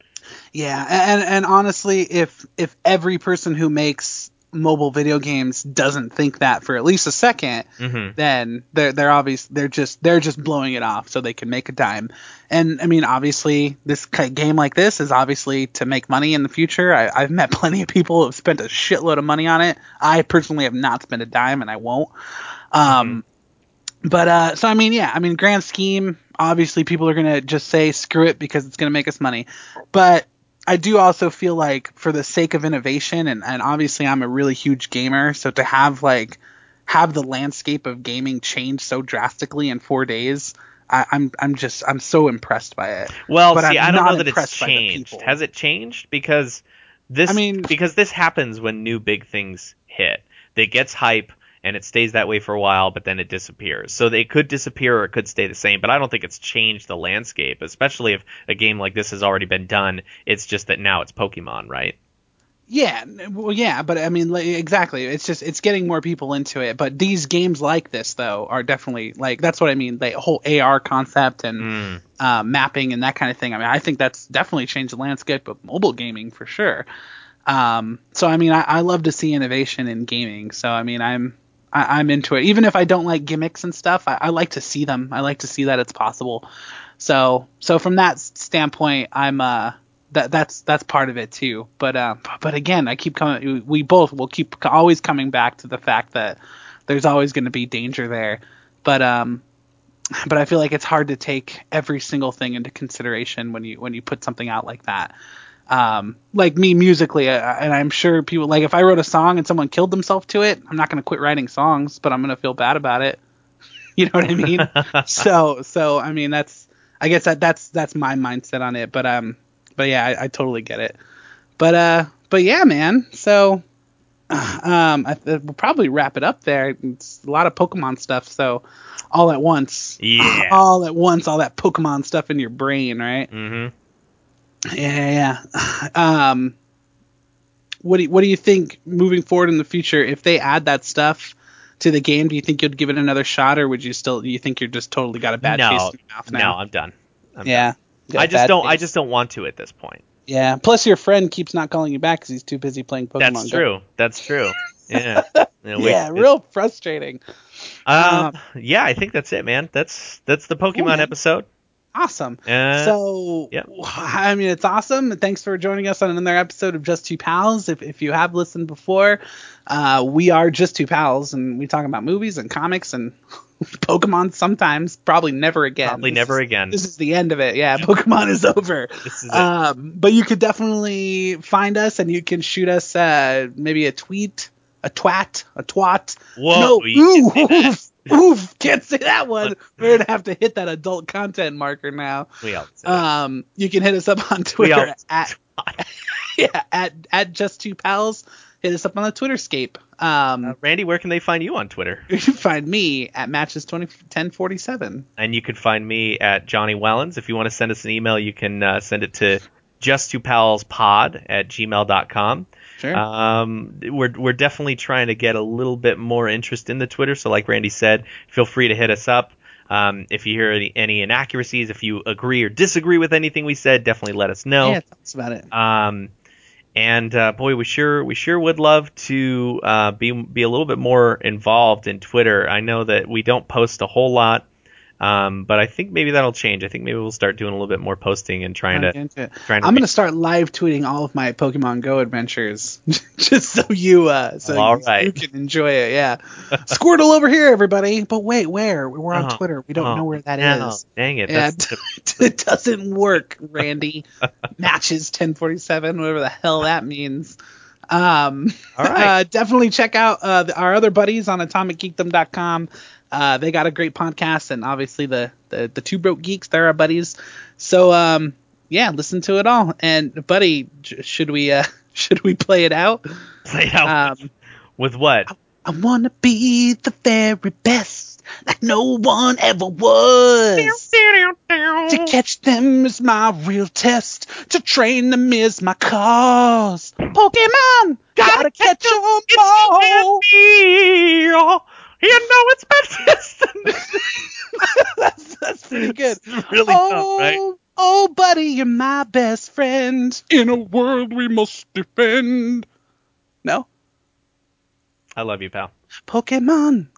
Yeah, and and honestly, if if every person who makes mobile video games doesn't think that for at least a 2nd Mhm. then they're they're obvious they're just they're just blowing it off so they can make a dime. And I mean, obviously, this game like this is obviously to make money in the future. I, I've met plenty of people who have spent a shitload of money on it. I personally have not spent a dime, and I won't. Um, but uh, so I mean, yeah, I mean, grand scheme, obviously, people are gonna just say screw it because it's gonna make us money. But I do also feel like for the sake of innovation, and, and obviously, I'm a really huge gamer, so to have like have the landscape of gaming change so drastically in four days. I, I'm I'm just I'm so impressed by it. Well, But see, I'm I don't not know that it's changed. Has it changed? Because this I mean- because this happens when new big things hit. It gets hype and it stays that way for a while, but then it disappears. So they could disappear or it could stay the same, but I don't think it's changed the landscape, especially if a game like this has already been done. It's just that now it's Pokemon, right? Yeah, well, yeah, but I mean, like, exactly. It's just it's getting more people into it. But these games like this, though, are definitely like that's what I mean. The whole AR concept and Mm. uh, mapping and that kind of thing. I mean, I think that's definitely changed the landscape of mobile gaming for sure. Um, so I mean, I, I love to see innovation in gaming. So I mean, I'm I, I'm into it. Even if I don't like gimmicks and stuff, I, I like to see them. I like to see that it's possible. So so from that standpoint, I'm uh that that's that's part of it too. But uh, but again, I keep coming. We both will keep always coming back to the fact that there's always going to be danger there. But um, but I feel like it's hard to take every single thing into consideration when you when you put something out like that. Um, like me musically, uh, and I'm sure people like if I wrote a song and someone killed themselves to it, I'm not going to quit writing songs, but I'm going to feel bad about it. You know what I mean? so so I mean that's I guess that that's that's my mindset on it. But um but yeah, I, I totally get it. But uh but yeah, man. So um I, th- we'll probably wrap it up there. It's a lot of Pokemon stuff, so all at once. Yeah. All at once, all that Pokemon stuff in your brain, right? Mhm. Yeah, yeah. Um, what do you, what do you think moving forward in the future? If they add that stuff to the game, do you think you'd give it another shot, or would you still? Do you think you're just totally got a bad taste No, in your mouth now? no. I'm done. I'm yeah. Got I just don't. I just don't want to at this point. Yeah. Plus, your friend keeps not calling you back because he's too busy playing Pokemon. That's Go. true. That's true. Yeah. Yeah, Yeah, real frustrating. Um, yeah, I think that's it, man. That's that's the Pokemon episode. Awesome. Uh, so, yep. I mean, it's awesome. Thanks for joining us on another episode of Just Two Pals. If, if you have listened before, uh, we are Just Two Pals, and we talk about movies and comics and Pokemon sometimes. Probably never again. Probably This never is- again. This is the end of it. Yeah, Pokemon is over. This is it. Um, but you could definitely find us, and you can shoot us uh, maybe a tweet, a twat, a twat. Whoa, no, you can say that. oof, can't say that one. We're gonna have to hit that adult content marker now. we all. Um, you can hit us up on Twitter at yeah at at just two pals. Hit us up on the Twitterscape. Um, Uh, Randy, where can they find you on Twitter? you can find me at matches twenty ten forty seven. And you can find me at Johnny Wellens. If you want to send us an email, you can uh, send it to just two pals pod at gmail.com. Sure. Um, we're we're definitely trying to get a little bit more interest in the Twitter. So, like Randy said, feel free to hit us up. Um, if you hear any, any inaccuracies, if you agree or disagree with anything we said, definitely let us know. Yeah, tell us about it. Um, and uh, boy, we sure we sure would love to uh, be be a little bit more involved in Twitter. I know that we don't post a whole lot, um, but I think maybe that'll change. I think maybe we'll start doing a little bit more posting and trying to to into it. trying to I'm make- gonna start live tweeting all of my Pokemon Go adventures, just so you uh, so All you, right. you can enjoy it. Yeah, Squirtle over here, everybody. But wait, where? We're on Oh, Twitter. We don't oh, know where that is. no, Dang it! Yeah, it doesn't work, Randy. Matches 1047, whatever the hell that means. Um, All right. uh, definitely check out uh, the, our other buddies on AtomicGeekdom.com. Uh, they got a great podcast, and obviously the, the the Two Broke Geeks, they're our buddies. So um, yeah, listen to it all. And buddy, j- should we uh, should we play it out? play out Um, with what? I wanna be the very best, like no one ever was. To catch them is my real test. To train them is my cause. Pokemon, gotta, catch 'em all. You know it's been that's, that's pretty good. really oh, tough, right? Oh, oh, buddy, you're my best friend. In a world we must defend. No, I love you, pal. Pokemon,